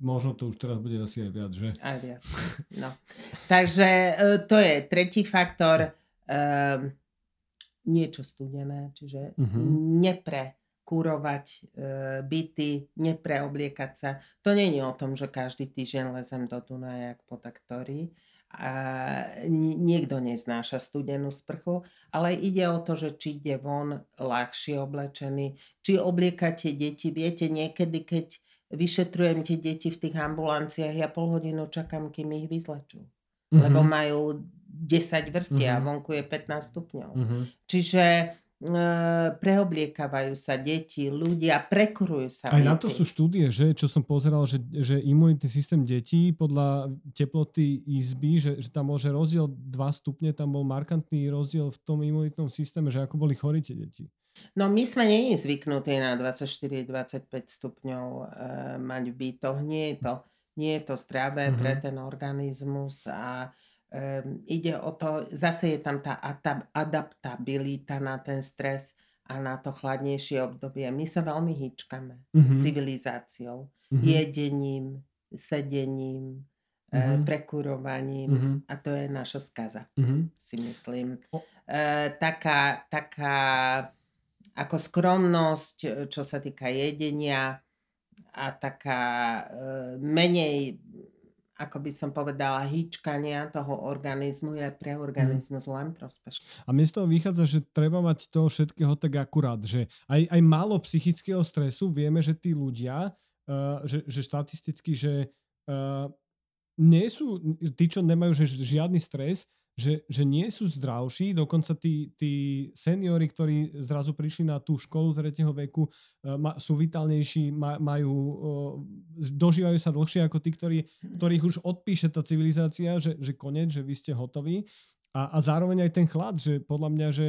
Možno to už teraz bude asi aj viac, že? Aj viac. No. Takže e, to je tretí faktor. Um, niečo studené, čiže uh-huh. neprekurovať uh, byty, nepreobliekať sa. To nie je o tom, že každý týždeň lezem do Dunaja jak taktorí. A niekto neznáša studenú sprchu, ale ide o to, že či ide von ľahšie oblečený, či obliekate deti. Viete, niekedy, keď vyšetrujem tie deti v tých ambulanciách, ja pol hodinu čakám, kým ich vyzlečú. Mm-hmm. Lebo majú 10 vrstia mm-hmm. a vonku je 15 stupňov. Mm-hmm. Čiže e, preobliekavajú sa deti, ľudia, prekurujú sa. Aj na to sú štúdie, že, čo som pozeral, že, že imunitný systém detí podľa teploty izby, že, že tam môže rozdiel 2 stupne, tam bol markantný rozdiel v tom imunitnom systéme, že ako boli chorí tie deti. No my sme není zvyknutí na 24-25 stupňov e, mať v bytoch. Nie je to, nie je to zdravé mm-hmm. pre ten organizmus a e, ide o to, zase je tam tá adaptabilita na ten stres a na to chladnejšie obdobie. My sa veľmi hýčkame mm-hmm. civilizáciou, mm-hmm. jedením, sedením, mm-hmm. e, prekurovaním mm-hmm. a to je naša skaza, mm-hmm. si myslím. E, taká, taká ako skromnosť, e, čo sa týka jedenia a taká e, menej, ako by som povedala, hýčkania toho organizmu je pre organizmus len prospešné. A mne z toho vychádza, že treba mať toho všetkého tak akurát, že aj, aj málo psychického stresu, vieme, že tí ľudia, uh, že, že štatisticky, že uh, nie sú, tí, čo nemajú že žiadny stres, že, že nie sú zdravší, dokonca tí, tí seniori, ktorí zrazu prišli na tú školu tretieho veku, ma, sú vitálnejší, ma, majú, uh, dožívajú sa dlhšie ako tí, ktorí, ktorých už odpíše tá civilizácia, že, že konec, že vy ste hotoví. A, a zároveň aj ten chlad, že podľa mňa, že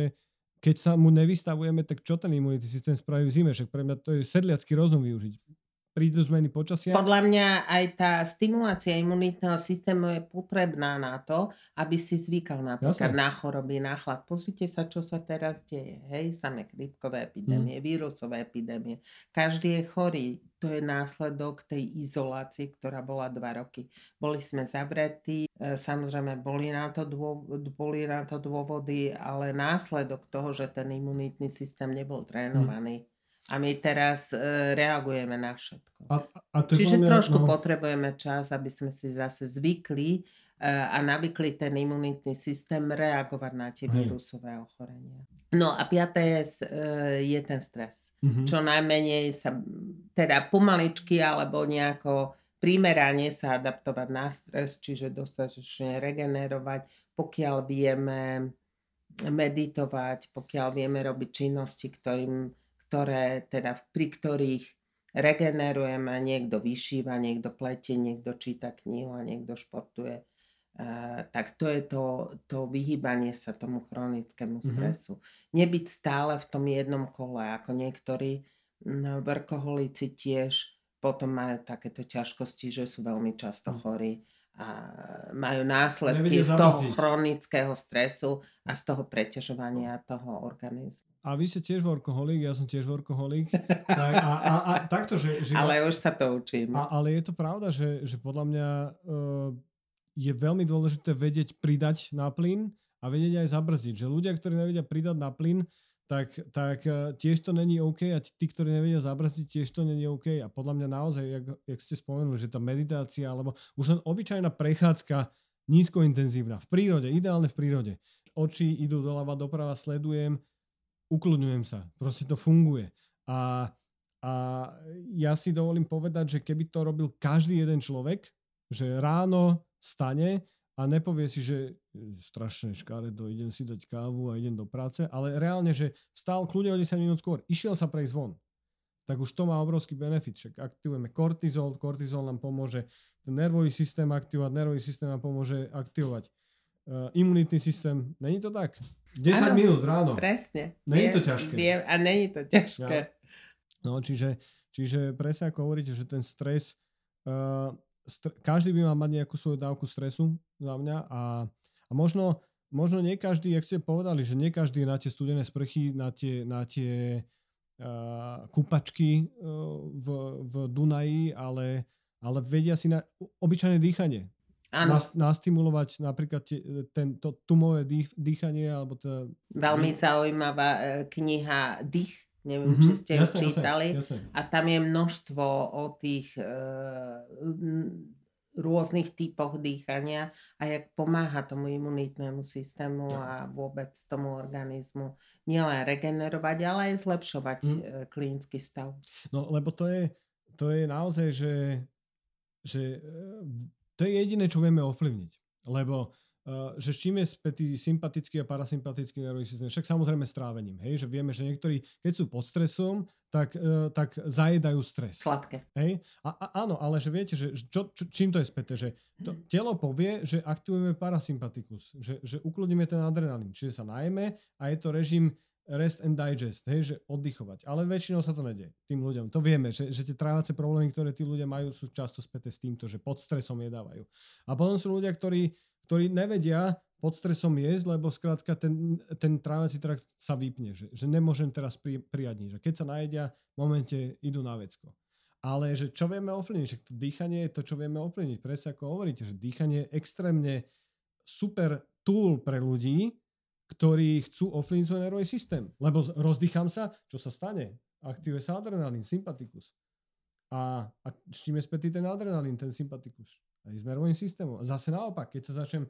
keď sa mu nevystavujeme, tak čo ten imunitný systém spraví v zime? Však pre mňa to je sedliacký rozum využiť prídu zmeny počasia? Podľa mňa aj tá stimulácia imunitného systému je potrebná na to, aby si zvykal napríklad Jasne. na choroby, na chlad. Pozrite sa, čo sa teraz deje. Hej, samé chrípkové epidémie, hmm. vírusové epidémie. Každý je chorý. To je následok tej izolácie, ktorá bola dva roky. Boli sme zavretí, e, samozrejme boli na to, dôvody, boli na to dôvody, ale následok toho, že ten imunitný systém nebol trénovaný, hmm a my teraz e, reagujeme na všetko. A, a to Čiže mňa, trošku no... potrebujeme čas, aby sme si zase zvykli e, a navykli ten imunitný systém reagovať na tie Hej. vírusové ochorenia. No a piaté je, e, je ten stres. Mm-hmm. Čo najmenej sa, teda pomaličky alebo nejako primerane sa adaptovať na stres, čiže dostatočne regenerovať, pokiaľ vieme meditovať, pokiaľ vieme robiť činnosti, ktorým ktoré, teda, pri ktorých regenerujeme, niekto vyšíva, niekto pletie, niekto číta knihu a niekto športuje. Uh, tak to je to, to vyhýbanie sa tomu chronickému mhm. stresu. Mm-hmm. Nebyť stále v tom jednom kole, ako niektorí no, vrkoholici tiež potom majú takéto ťažkosti, že sú veľmi často mm. chorí a majú následky z toho chronického stresu a z toho preťažovania toho organizmu. A vy ste tiež workoholik, ja som tiež workoholik. tak, a, a, a takto, že, že... Ale už sa to učím. A, ale je to pravda, že, že podľa mňa uh, je veľmi dôležité vedieť pridať na plyn a vedieť aj zabrzdiť. Že ľudia, ktorí nevedia pridať na plyn, tak, tak uh, tiež to není OK a tí, ktorí nevedia zabrzdiť, tiež to není OK. A podľa mňa naozaj, jak, jak ste spomenuli, že tá meditácia alebo už len obyčajná prechádzka nízkointenzívna v prírode, ideálne v prírode. Oči idú doľava, doprava, sledujem, ukludňujem sa. Proste to funguje. A, a ja si dovolím povedať, že keby to robil každý jeden človek, že ráno stane a nepovie si, že strašne škaredo, idem si dať kávu a idem do práce, ale reálne, že vstal kľudne o 10 minút skôr, išiel sa prejsť von. tak už to má obrovský benefit. Však aktivujeme kortizol, kortizol nám pomôže ten nervový systém aktivovať, nervový systém nám pomôže aktivovať uh, imunitný systém. Není to tak? 10 ano, minút ráno. Presne. Není to ťažké. Viem, a není to ťažké. Ja. No, čiže, čiže presne ako hovoríte, že ten stres, uh, str- každý by mal mať nejakú svoju dávku stresu za mňa a, a možno, možno nie každý, jak ste povedali, že nie každý na tie studené sprchy, na tie, na tie uh, kúpačky uh, v, v Dunaji, ale, ale vedia si na obyčajné dýchanie. Nas, nastimulovať napríklad ten, to tumové dých, dýchanie alebo to... Veľmi zaujímavá kniha Dých Neviem, mm-hmm, či ste ju čítali. Jasne. A tam je množstvo o tých e, rôznych typoch dýchania a jak pomáha tomu imunitnému systému ja. a vôbec tomu organizmu nielen regenerovať, ale aj zlepšovať mm. klinický stav. No lebo to je, to je naozaj, že, že e, to je jediné, čo vieme ovplyvniť. Lebo Uh, že s čím je spätý sympatický a parasympatický nervový systém. Však samozrejme strávením. Hej? Že vieme, že niektorí, keď sú pod stresom, tak, uh, tak zajedajú stres. Sladké. Hej? A, a, áno, ale že viete, že čo, čo, čím to je späté? Že to, telo povie, že aktivujeme parasympatikus, že, že ukludíme ten adrenalín, čiže sa najeme a je to režim rest and digest, hej, že oddychovať. Ale väčšinou sa to nedie tým ľuďom. To vieme, že, že tie trávace problémy, ktoré tí ľudia majú, sú často späté s týmto, že pod stresom jedávajú. A potom sú ľudia, ktorí ktorí nevedia pod stresom jesť, lebo skrátka ten, ten trávací trakt sa vypne, že, že nemôžem teraz pri, prijať nič. keď sa najedia, v momente idú na vecko. Ale že čo vieme ovplyvniť? Že to dýchanie je to, čo vieme ovplyvniť. Presne ako hovoríte, že dýchanie je extrémne super tool pre ľudí, ktorí chcú ovplyvniť svoj nervový systém. Lebo rozdýcham sa, čo sa stane? Aktivuje sa adrenalín, sympatikus. A, a s čím je spätý ten adrenalín, ten sympatikus? aj s nervovým systémom. A zase naopak, keď sa začnem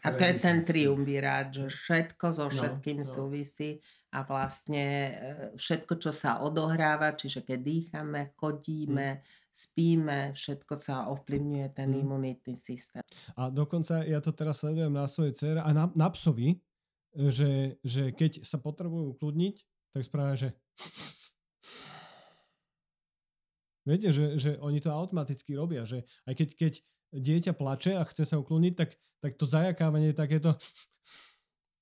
a to je ten triumvirát, že všetko so no, všetkým no, no. súvisí a vlastne e, všetko, čo sa odohráva, čiže keď dýchame, chodíme, hmm. Spíme, všetko sa ovplyvňuje ten hmm. imunitný systém. A dokonca ja to teraz sledujem na svojej dcere a na, na psovi, že, že keď sa potrebujú ukludniť, tak správa, že Viete, že, že oni to automaticky robia, že aj keď, keď dieťa plače a chce sa ukloniť, tak, tak to zajakávanie takéto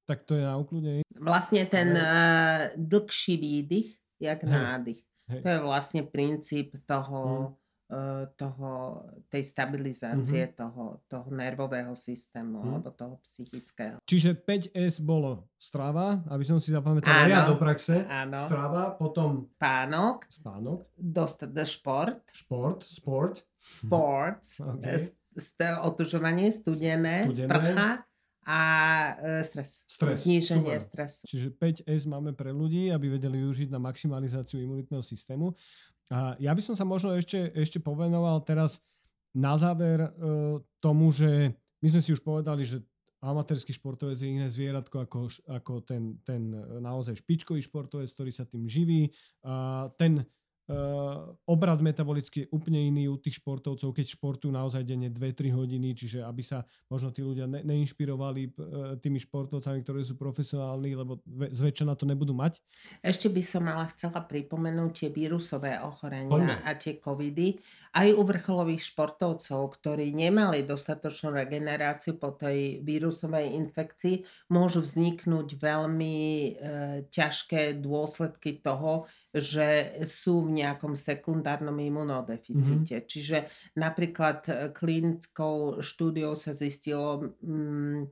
tak to je na ukludnenie. Vlastne ten uh, dlhší výdych, jak Hej. nádych. Hej. To je vlastne princíp toho hmm Eh, toho, tej stabilizácie mm-hmm. toho, toho nervového systému mm-hmm. alebo toho psychického. Čiže 5S bolo strava, aby som si zapamätal ja do praxe. Áno. Strava, potom spánok. Spánok. Dost, šport. Šport, sport. Sport. Okay. Otužovanie, studené, studené. sprcha a e, stres. Stres. Zníženie Super. stresu. Čiže 5S máme pre ľudí, aby vedeli využiť na maximalizáciu imunitného systému. A ja by som sa možno ešte, ešte povenoval teraz na záver e, tomu, že my sme si už povedali, že amatérský športovec je iné zvieratko ako, ako ten, ten naozaj špičkový športovec, ktorý sa tým živí. A ten obrad metabolický je úplne iný u tých športovcov, keď športujú naozaj denne 2-3 hodiny, čiže aby sa možno tí ľudia ne, neinšpirovali uh, tými športovcami, ktorí sú profesionálni, lebo zväčša na to nebudú mať. Ešte by som ale chcela pripomenúť tie vírusové ochorenia Poďme. a tie covidy aj u vrcholových športovcov, ktorí nemali dostatočnú regeneráciu po tej vírusovej infekcii, môžu vzniknúť veľmi e, ťažké dôsledky toho, že sú v nejakom sekundárnom imunodeficite. Mm-hmm. Čiže napríklad e, klinickou štúdiou sa zistilo, mm,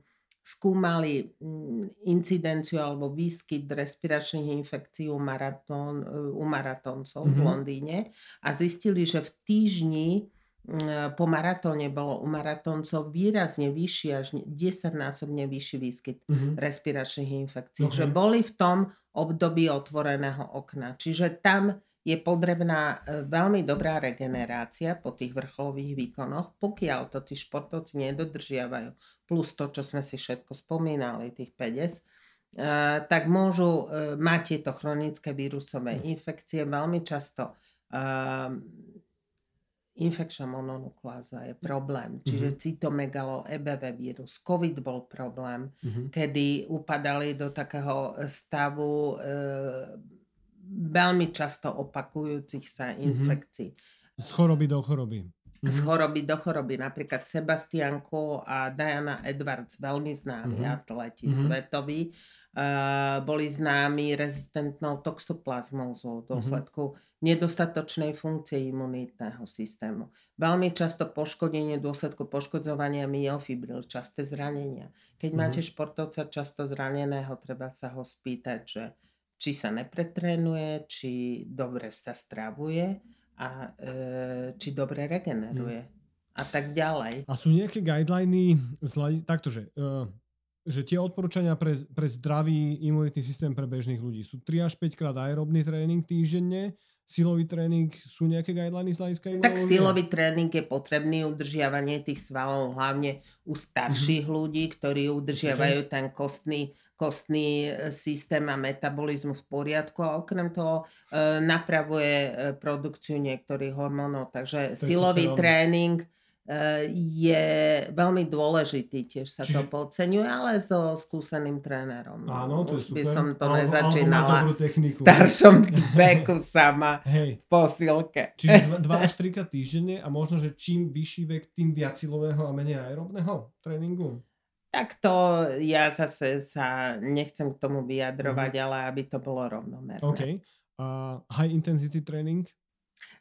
skúmali mm, incidenciu alebo výskyt respiračných infekcií u, maratón, e, u maratóncov mm-hmm. v mhm. Londýne a zistili, že v týždni po maratóne bolo u maratóncov výrazne vyšší, až 10-násobne vyšší výskyt mm-hmm. respiračných infekcií. Okay. Že boli v tom období otvoreného okna. Čiže tam je potrebná e, veľmi dobrá regenerácia po tých vrcholových výkonoch, pokiaľ to tí športovci nedodržiavajú, plus to, čo sme si všetko spomínali, tých 50, e, tak môžu e, mať tieto chronické vírusové hm. infekcie veľmi často. Infekčná mononukláza je problém, čiže mm-hmm. cytomegalo, EBV vírus, COVID bol problém, mm-hmm. kedy upadali do takého stavu e, veľmi často opakujúcich sa Mhm. infekcií. Z choroby do choroby. Z Mhm. choroby do choroby. Napríklad Sebastian Coe a Diana Edwards, veľmi známi Mhm. atleti Mhm. svetoví, boli známi rezistentnou toxoplazmózou v Mhm. dôsledku nedostatočnej funkcie imunitného systému. Veľmi často poškodenie v dôsledku poškodzovania myofibril, časté zranenia. Keď Mhm. máte športovca často zraneného, treba sa ho spýtať, že či sa nepretrénuje, či dobre sa stravuje a e, či dobre regeneruje a tak ďalej. A sú nejaké guideliny, z hľadi- takto, že, tie odporúčania pre, pre zdravý imunitný systém pre bežných ľudí sú 3 až 5 krát aerobný tréning týždenne, silový tréning, sú nejaké guideliny z hľadiska Tak stylový tréning je potrebný, udržiavanie tých svalov, hlavne u starších ľudí, ktorí udržiavajú ten kostný, kostný e, systém a metabolizmus v poriadku a okrem toho e, napravuje e, produkciu niektorých hormónov. Takže silový tréning je veľmi dôležitý, tiež sa to Čiže- podceňuje, ale so skúseným trénerom. no. Áno, to Už je by super. som to má nezačínala dobrú v staršom veku sama Hej, v posilke. čiže 2 až 3 krát týždenne a možno, že čím vyšší vek, tým viac silového a menej aerobného tréningu. Tak to ja zase sa nechcem k tomu vyjadrovať, Mhm. ale aby to bolo rovnomerné. OK. A high intensity tréning?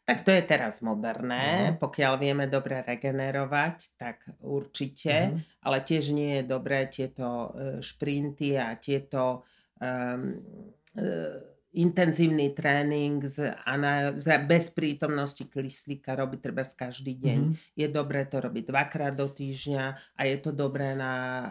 Tak to je teraz moderné. Mhm. Pokiaľ vieme dobre regenerovať, tak určite. Mhm. Ale tiež nie je dobré tieto e, šprinty a tieto um, e, intenzívny tréning z, ana, za, bez prítomnosti kyslíka robiť treba každý deň. Mhm. Je dobré to robiť dvakrát do týždňa a je to dobré na e,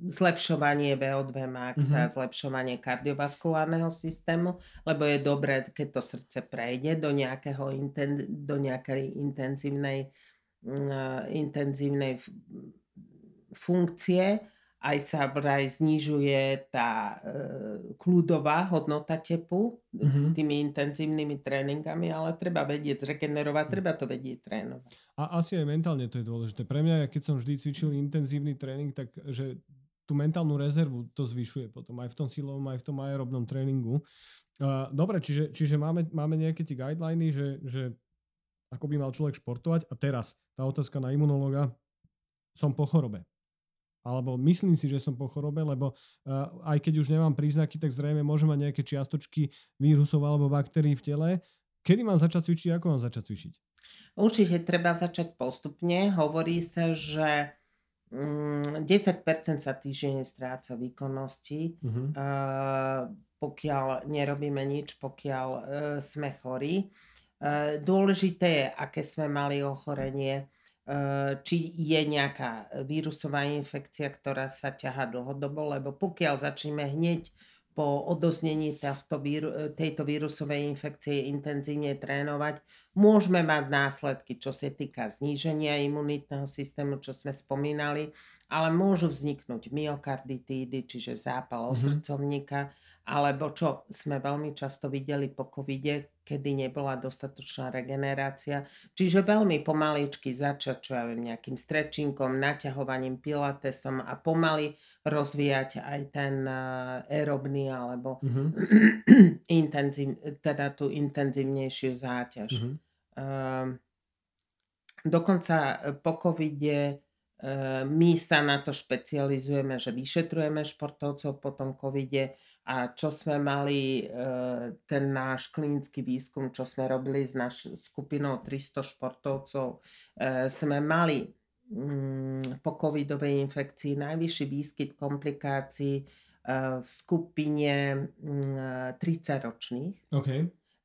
zlepšovanie VO2 max a Mhm. zlepšovanie kardiovaskulárneho systému, lebo je dobré, keď to srdce prejde do, nejakého inten, do nejakej intenzívnej, mm, intenzívnej f- funkcie, aj sa vraj znižuje tá e, kľudová hodnota tepu Mhm. tými intenzívnymi tréningami, ale treba vedieť zregenerovať, Mhm. treba to vedieť trénovať. A asi aj mentálne to je dôležité. Pre mňa, keď som vždy cvičil intenzívny tréning, tak že tú mentálnu rezervu to zvyšuje potom aj v tom silovom, aj v tom aerobnom tréningu. Dobre, čiže, čiže máme, máme nejaké tie guideliny, že, že ako by mal človek športovať. A teraz tá otázka na imunológa. Som po chorobe. Alebo myslím si, že som po chorobe, lebo aj keď už nemám príznaky, tak zrejme môžem mať nejaké čiastočky vírusov alebo baktérií v tele. Kedy mám začať cvičiť, ako mám začať cvičiť? Určite treba začať postupne. Hovorí sa, že 10% sa týždenne stráca výkonnosti, eh, pokiaľ nerobíme nič, pokiaľ eh, sme chorí. Eh, Dôležité je, aké sme mali ochorenie, eh, či je nejaká vírusová infekcia, ktorá sa ťaha dlhodobo, lebo pokiaľ začneme hneď po odoznení víru, tejto vírusovej infekcie intenzívne trénovať, môžeme mať následky, čo sa týka zníženia imunitného systému, čo sme spomínali, ale môžu vzniknúť myokarditídy, čiže zápal Mhm. osrdcovníka, alebo čo sme veľmi často videli po covide, kedy nebola dostatočná regenerácia. Čiže veľmi pomaličky začať, čo ja viem, nejakým strečinkom, naťahovaním, pilatesom a pomaly rozvíjať aj ten uh, aerobný alebo Uh-huh. intenzív, teda tú intenzívnejšiu záťaž. Um, dokonca e, po covide e, my sa na to špecializujeme, že vyšetrujeme športovcov po tom covide a čo sme mali, e, ten náš klinický výskum, čo sme robili s naš skupinou 300 športovcov, e, sme mali mm, po covidovej infekcii najvyšší výskyt komplikácií e, v skupine mm, 30-ročných OK.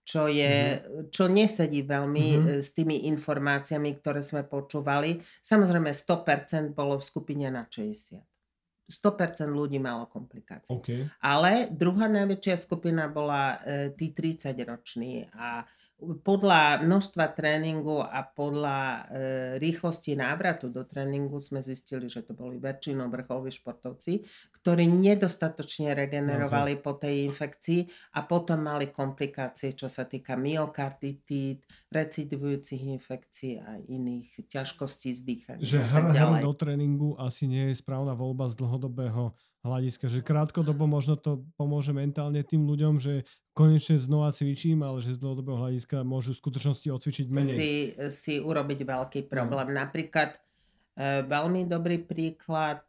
čo, je, čo nesedí veľmi Mhm. e, s tými informáciami, ktoré sme počúvali. Samozrejme 100% bolo v skupine na 60. 100% ľudí malo komplikácie. OK. Ale druhá najväčšia skupina bola e, tí 30-roční a podľa množstva tréningu a podľa e, rýchlosti návratu do tréningu sme zistili, že to boli väčšinou vrcholoví športovci, ktorí nedostatočne regenerovali po tej infekcii a potom mali komplikácie, čo sa týka myokarditít, recidivujúcich infekcií a iných ťažkostí s dýchaním. Že hr, hr do tréningu asi nie je správna voľba z dlhodobého hľadiska, že krátkodobo možno to pomôže mentálne tým ľuďom, že konečne znova cvičím, ale že z dlhodobého hľadiska môžu v skutočnosti odcvičiť menej. Si, si urobiť veľký no. problém. No. Napríklad e, veľmi dobrý príklad,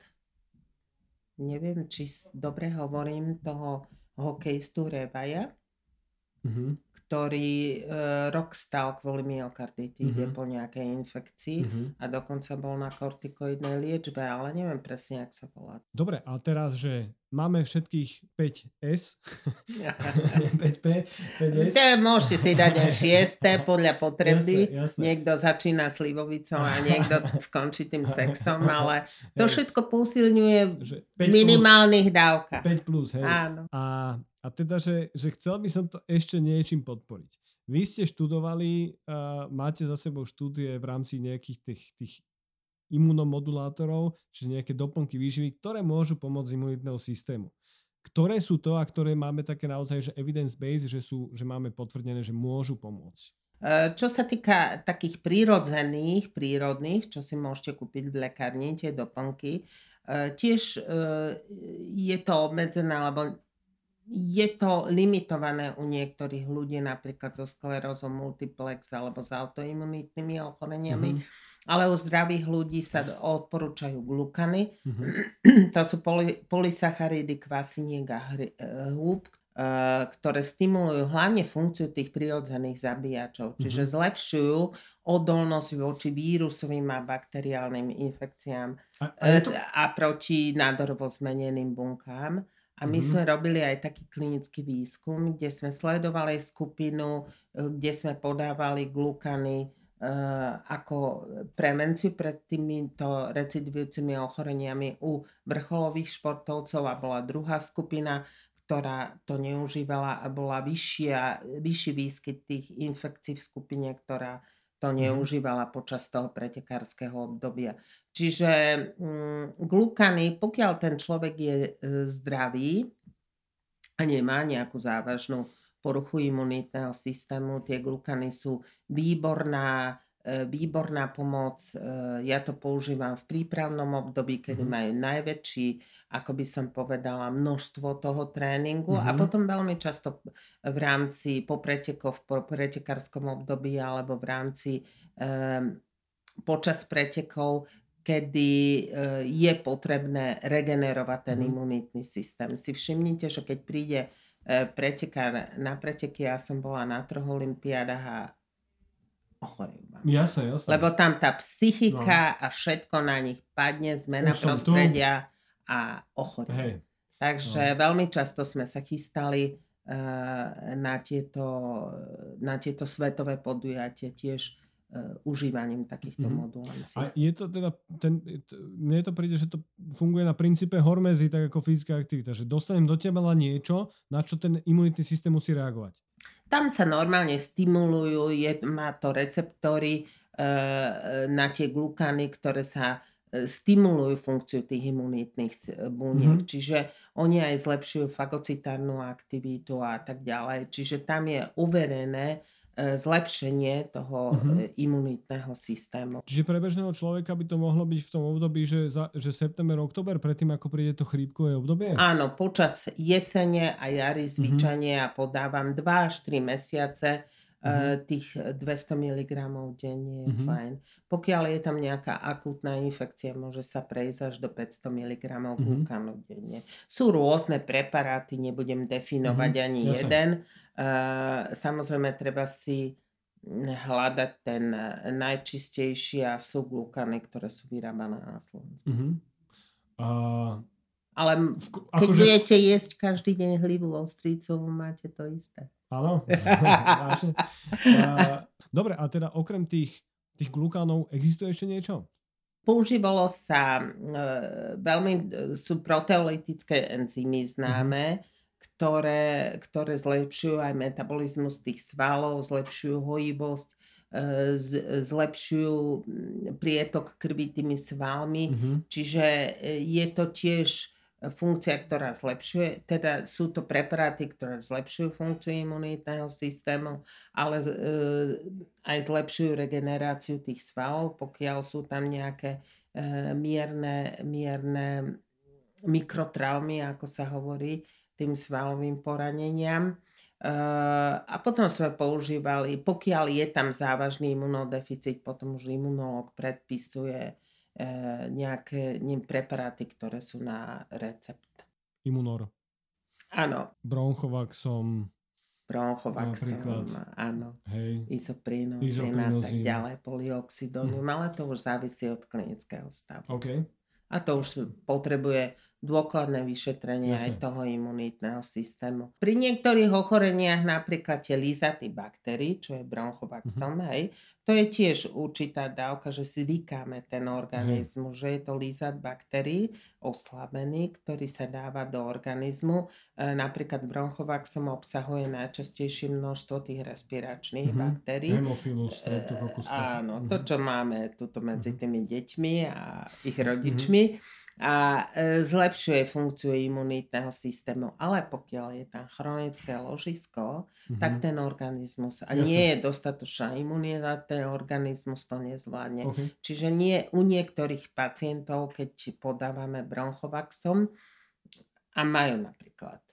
neviem, či dobre hovorím, toho hokejistu Revaja, mm-hmm. ktorý e, rok stal kvôli myokarditíde mm-hmm. po nejakej infekcii mm-hmm. a dokonca bol na kortikoidnej liečbe, ale neviem presne, jak sa volá. Dobre, a teraz, že máme všetkých 5S, 5P, 5S. To môžete si dať aj 6 podľa potreby. Jasne, jasne. Niekto začína slivovicou a niekto skončí tým sexom, ale to všetko posilňuje v minimálnych dávkach. 5 plus, hej. Áno. A a teda, že, že chcel by som to ešte niečím podporiť. Vy ste študovali, uh, máte za sebou štúdie v rámci nejakých tých, tých imunomodulátorov, čiže nejaké doplnky výživy, ktoré môžu pomôcť imunitného systému. Ktoré sú to a ktoré máme také naozaj, že evidence-based, že, sú, že máme potvrdené, že môžu pomôcť? E, čo sa týka takých prírodzených, prírodných, čo si môžete kúpiť v lekárni, tie doplnky, e, tiež je to obmedzené, alebo je to limitované u niektorých ľudí, napríklad so sklerózou multiplex alebo s autoimunitnými ochoreniami, mm-hmm. ale u zdravých ľudí sa odporúčajú glukany. Mm-hmm. to sú poly, polysacharidy, kvasiniek a húb, eh, ktoré stimulujú hlavne funkciu tých prirodzených zabíjačov, čiže mm-hmm. zlepšujú odolnosť voči vírusovým a bakteriálnym infekciám a, a, to... Eh, a proti nádorovo zmeneným bunkám. A my mm-hmm. sme robili aj taký klinický výskum, kde sme sledovali skupinu, e, kde sme podávali glukany uh, ako prevenciu pred týmito recidivujúcimi ochoreniami u vrcholových športovcov a bola druhá skupina, ktorá to neužívala a bola vyššia, vyšší výskyt tých infekcií v skupine, ktorá to mhm. neužívala počas toho pretekárskeho obdobia. Čiže mm, glukany, pokiaľ ten človek je e, zdravý a nemá nejakú závažnú poruchu imunitného systému, tie glukany sú výborná E, výborná pomoc. E, ja to používam v prípravnom období, kedy mm-hmm. majú najväčší, ako by som povedala, množstvo toho tréningu mm-hmm. a potom veľmi často v rámci po pretekov, po pretekárskom období alebo v rámci um, počas pretekov, kedy uh, je potrebné regenerovať ten mm-hmm. imunitný systém. Si všimnite, že keď príde pretekár na preteky, ja som bola na troch olimpiádach a ochorejú. Jasne, jasne. Lebo tam tá psychika no. a všetko na nich padne, zmena Už prostredia a ochorejú. Hej. Takže no. veľmi často sme sa chystali uh, na, tieto, na tieto svetové podujatie tiež užívaním takýchto mm-hmm. modulancií. A je to teda, ten, mne to príde, že to funguje na princípe hormezy, tak ako fyzická aktivita, že dostanem do teba niečo, na čo ten imunitný systém musí reagovať. Tam sa normálne stimulujú, je, má to receptory e, na tie glukany, ktoré sa e, stimulujú funkciu tých imunitných buniek. Mm-hmm. Čiže oni aj zlepšujú fagocitárnu aktivitu a tak ďalej. Čiže tam je uverené, E, zlepšenie toho uh-huh. imunitného systému. Čiže pre bežného človeka by to mohlo byť v tom období, že, za, že september, október, predtým ako príde to chrípkové obdobie? Áno, počas jesene a jary zvyčajne uh-huh. ja podávam 2 až 3 mesiace uh-huh. tých 200 mg denne je uh-huh. fajn. Pokiaľ je tam nejaká akútna infekcia, môže sa prejsť až do 500 mg uh-huh. denne. Sú rôzne preparáty, nebudem definovať uh-huh. ani Jasne. jeden, Samozrejme, treba si hľadať ten najčistejší a sú glukany, ktoré sú vyrábané na Slovensku. Uh-huh. Uh, Ale keď akože... budete jesť každý deň hlivú ostricovú, máte to isté. Áno. dobre, a teda okrem tých, tých glukánov existuje ešte niečo? Používalo sa, e, veľmi e, sú proteolytické enzymy známe, uh-huh ktoré, ktoré zlepšujú aj metabolizmus tých svalov, zlepšujú hojivosť, e, zlepšujú mm, prietok krvi tými svalmi. Mm-hmm. Čiže e, je to tiež funkcia, ktorá zlepšuje, teda sú to preparáty, ktoré zlepšujú funkciu imunitného systému, ale e, aj zlepšujú regeneráciu tých svalov, pokiaľ sú tam nejaké mierne, mierne mikrotraumy, ako sa hovorí, tým svalovým poraneniam. Uh, a potom sme používali, pokiaľ je tam závažný imunodeficit, potom už imunológ predpisuje uh, nejaké preparáty, ktoré sú na recept. Imunor. Áno. Bronchovaxom. Bronchovaxom, áno. Hej. Izoprinozín a tak ďalej, polioxidonium, hm. ale to už závisí od klinického stavu. Okay. A to už potrebuje dôkladné vyšetrenie Jasne. aj toho imunitného systému. Pri niektorých ochoreniach, napríklad tie lízaty baktérií, čo je bronchovaxom, mm-hmm. hej, to je tiež určitá dávka, že si zvykáme ten organizmus, mm. že je to lízat baktérií oslabený, ktorý sa dáva do organizmu. E, napríklad bronchovaxom obsahuje najčastejšie množstvo tých respiračných mm-hmm. baktérií. Hemofilus, e, áno, mm-hmm. to, čo máme tuto medzi mhm. tými deťmi a ich rodičmi. Mm-hmm a e, zlepšuje funkciu imunitného systému. Ale pokiaľ je tam chronické ložisko, mm-hmm. tak ten organizmus, a Jasne. nie je dostatočná imunita, ten organizmus to nezvládne. Okay. Čiže nie u niektorých pacientov, keď podávame bronchovaxom a majú napríklad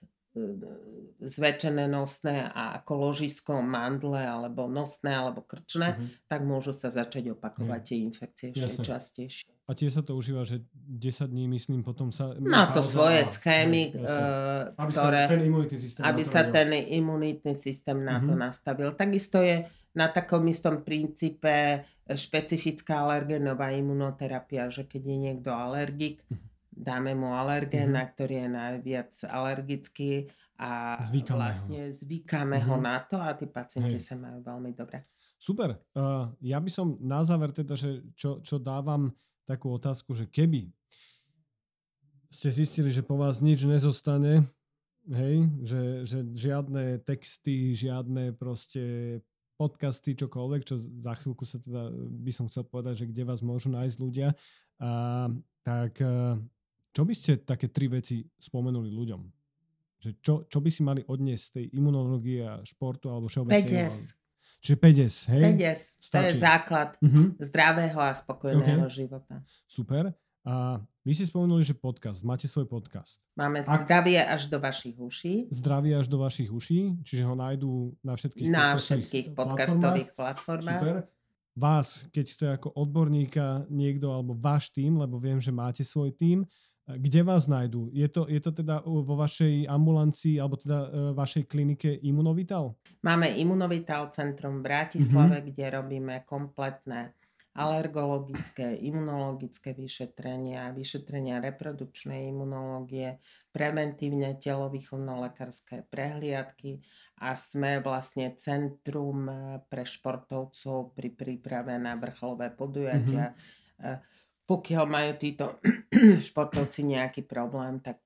zväčšené nosné a ako ložisko mandle alebo nosné alebo krčné, mm-hmm. tak môžu sa začať opakovať mm. tie infekcie ešte častejšie. A tiež sa to užíva, že 10 dní, myslím, potom sa... Má to svoje a, schémy, uh, aby ktoré... Sa ten imunitný systém aby sa ten imunitný systém na mm-hmm. to mhm. nastavil. Takisto je na takom istom princípe špecifická alergénová imunoterapia, že keď je niekto alergik, mm-hmm. Dáme mu alergén, mm-hmm. na ktorý je najviac alergický a zvykáme vlastne ho. zvykáme mm-hmm. ho na to a tí pacienti Hej. sa majú veľmi dobre. Super. Uh, ja by som na záver teda, že čo, čo dávam takú otázku, že keby ste zistili, že po vás nič nezostane, hej, že, že žiadne texty, žiadne proste podcasty, čokoľvek, čo za chvíľku sa teda by som chcel povedať, že kde vás môžu nájsť ľudia, a, tak čo by ste také tri veci spomenuli ľuďom? Že čo, čo by si mali odniesť z tej imunológie a športu alebo všeobecne? Čiže 50, hej? 50, to je základ uh-huh. zdravého a spokojného okay. života. Super. A vy si spomenuli, že podcast, máte svoj podcast. Máme zdravie až do vašich uší. Zdravie až do vašich uší, čiže ho nájdú na všetkých, na všetkých podcastových platformách. Super. Vás, keď chce ako odborníka niekto, alebo váš tým, lebo viem, že máte svoj tým, kde vás nájdú? Je to, je to teda vo vašej ambulancii alebo teda e, vašej klinike Imunovital? Máme Imunovital centrum v Bratislave, mm-hmm. kde robíme kompletné alergologické, imunologické vyšetrenia, vyšetrenia reprodukčnej imunológie, preventívne telovýchovno-lekárske prehliadky a sme vlastne centrum e, pre športovcov pri príprave na vrcholové podujatia. Mm-hmm pokiaľ majú títo športovci nejaký problém, tak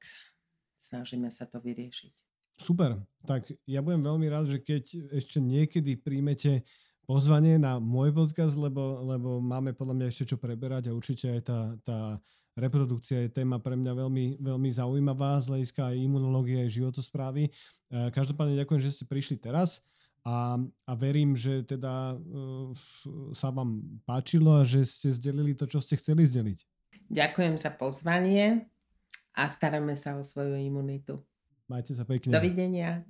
snažíme sa to vyriešiť. Super, tak ja budem veľmi rád, že keď ešte niekedy príjmete pozvanie na môj podcast, lebo, lebo máme podľa mňa ešte čo preberať a určite aj tá, tá reprodukcia je téma pre mňa veľmi, veľmi zaujímavá z hľadiska aj imunológie, aj životosprávy. E, každopádne ďakujem, že ste prišli teraz a, a verím, že teda uh, sa vám páčilo a že ste zdelili to, čo ste chceli zdeliť. Ďakujem za pozvanie a staráme sa o svoju imunitu. Majte sa pekne. Dovidenia.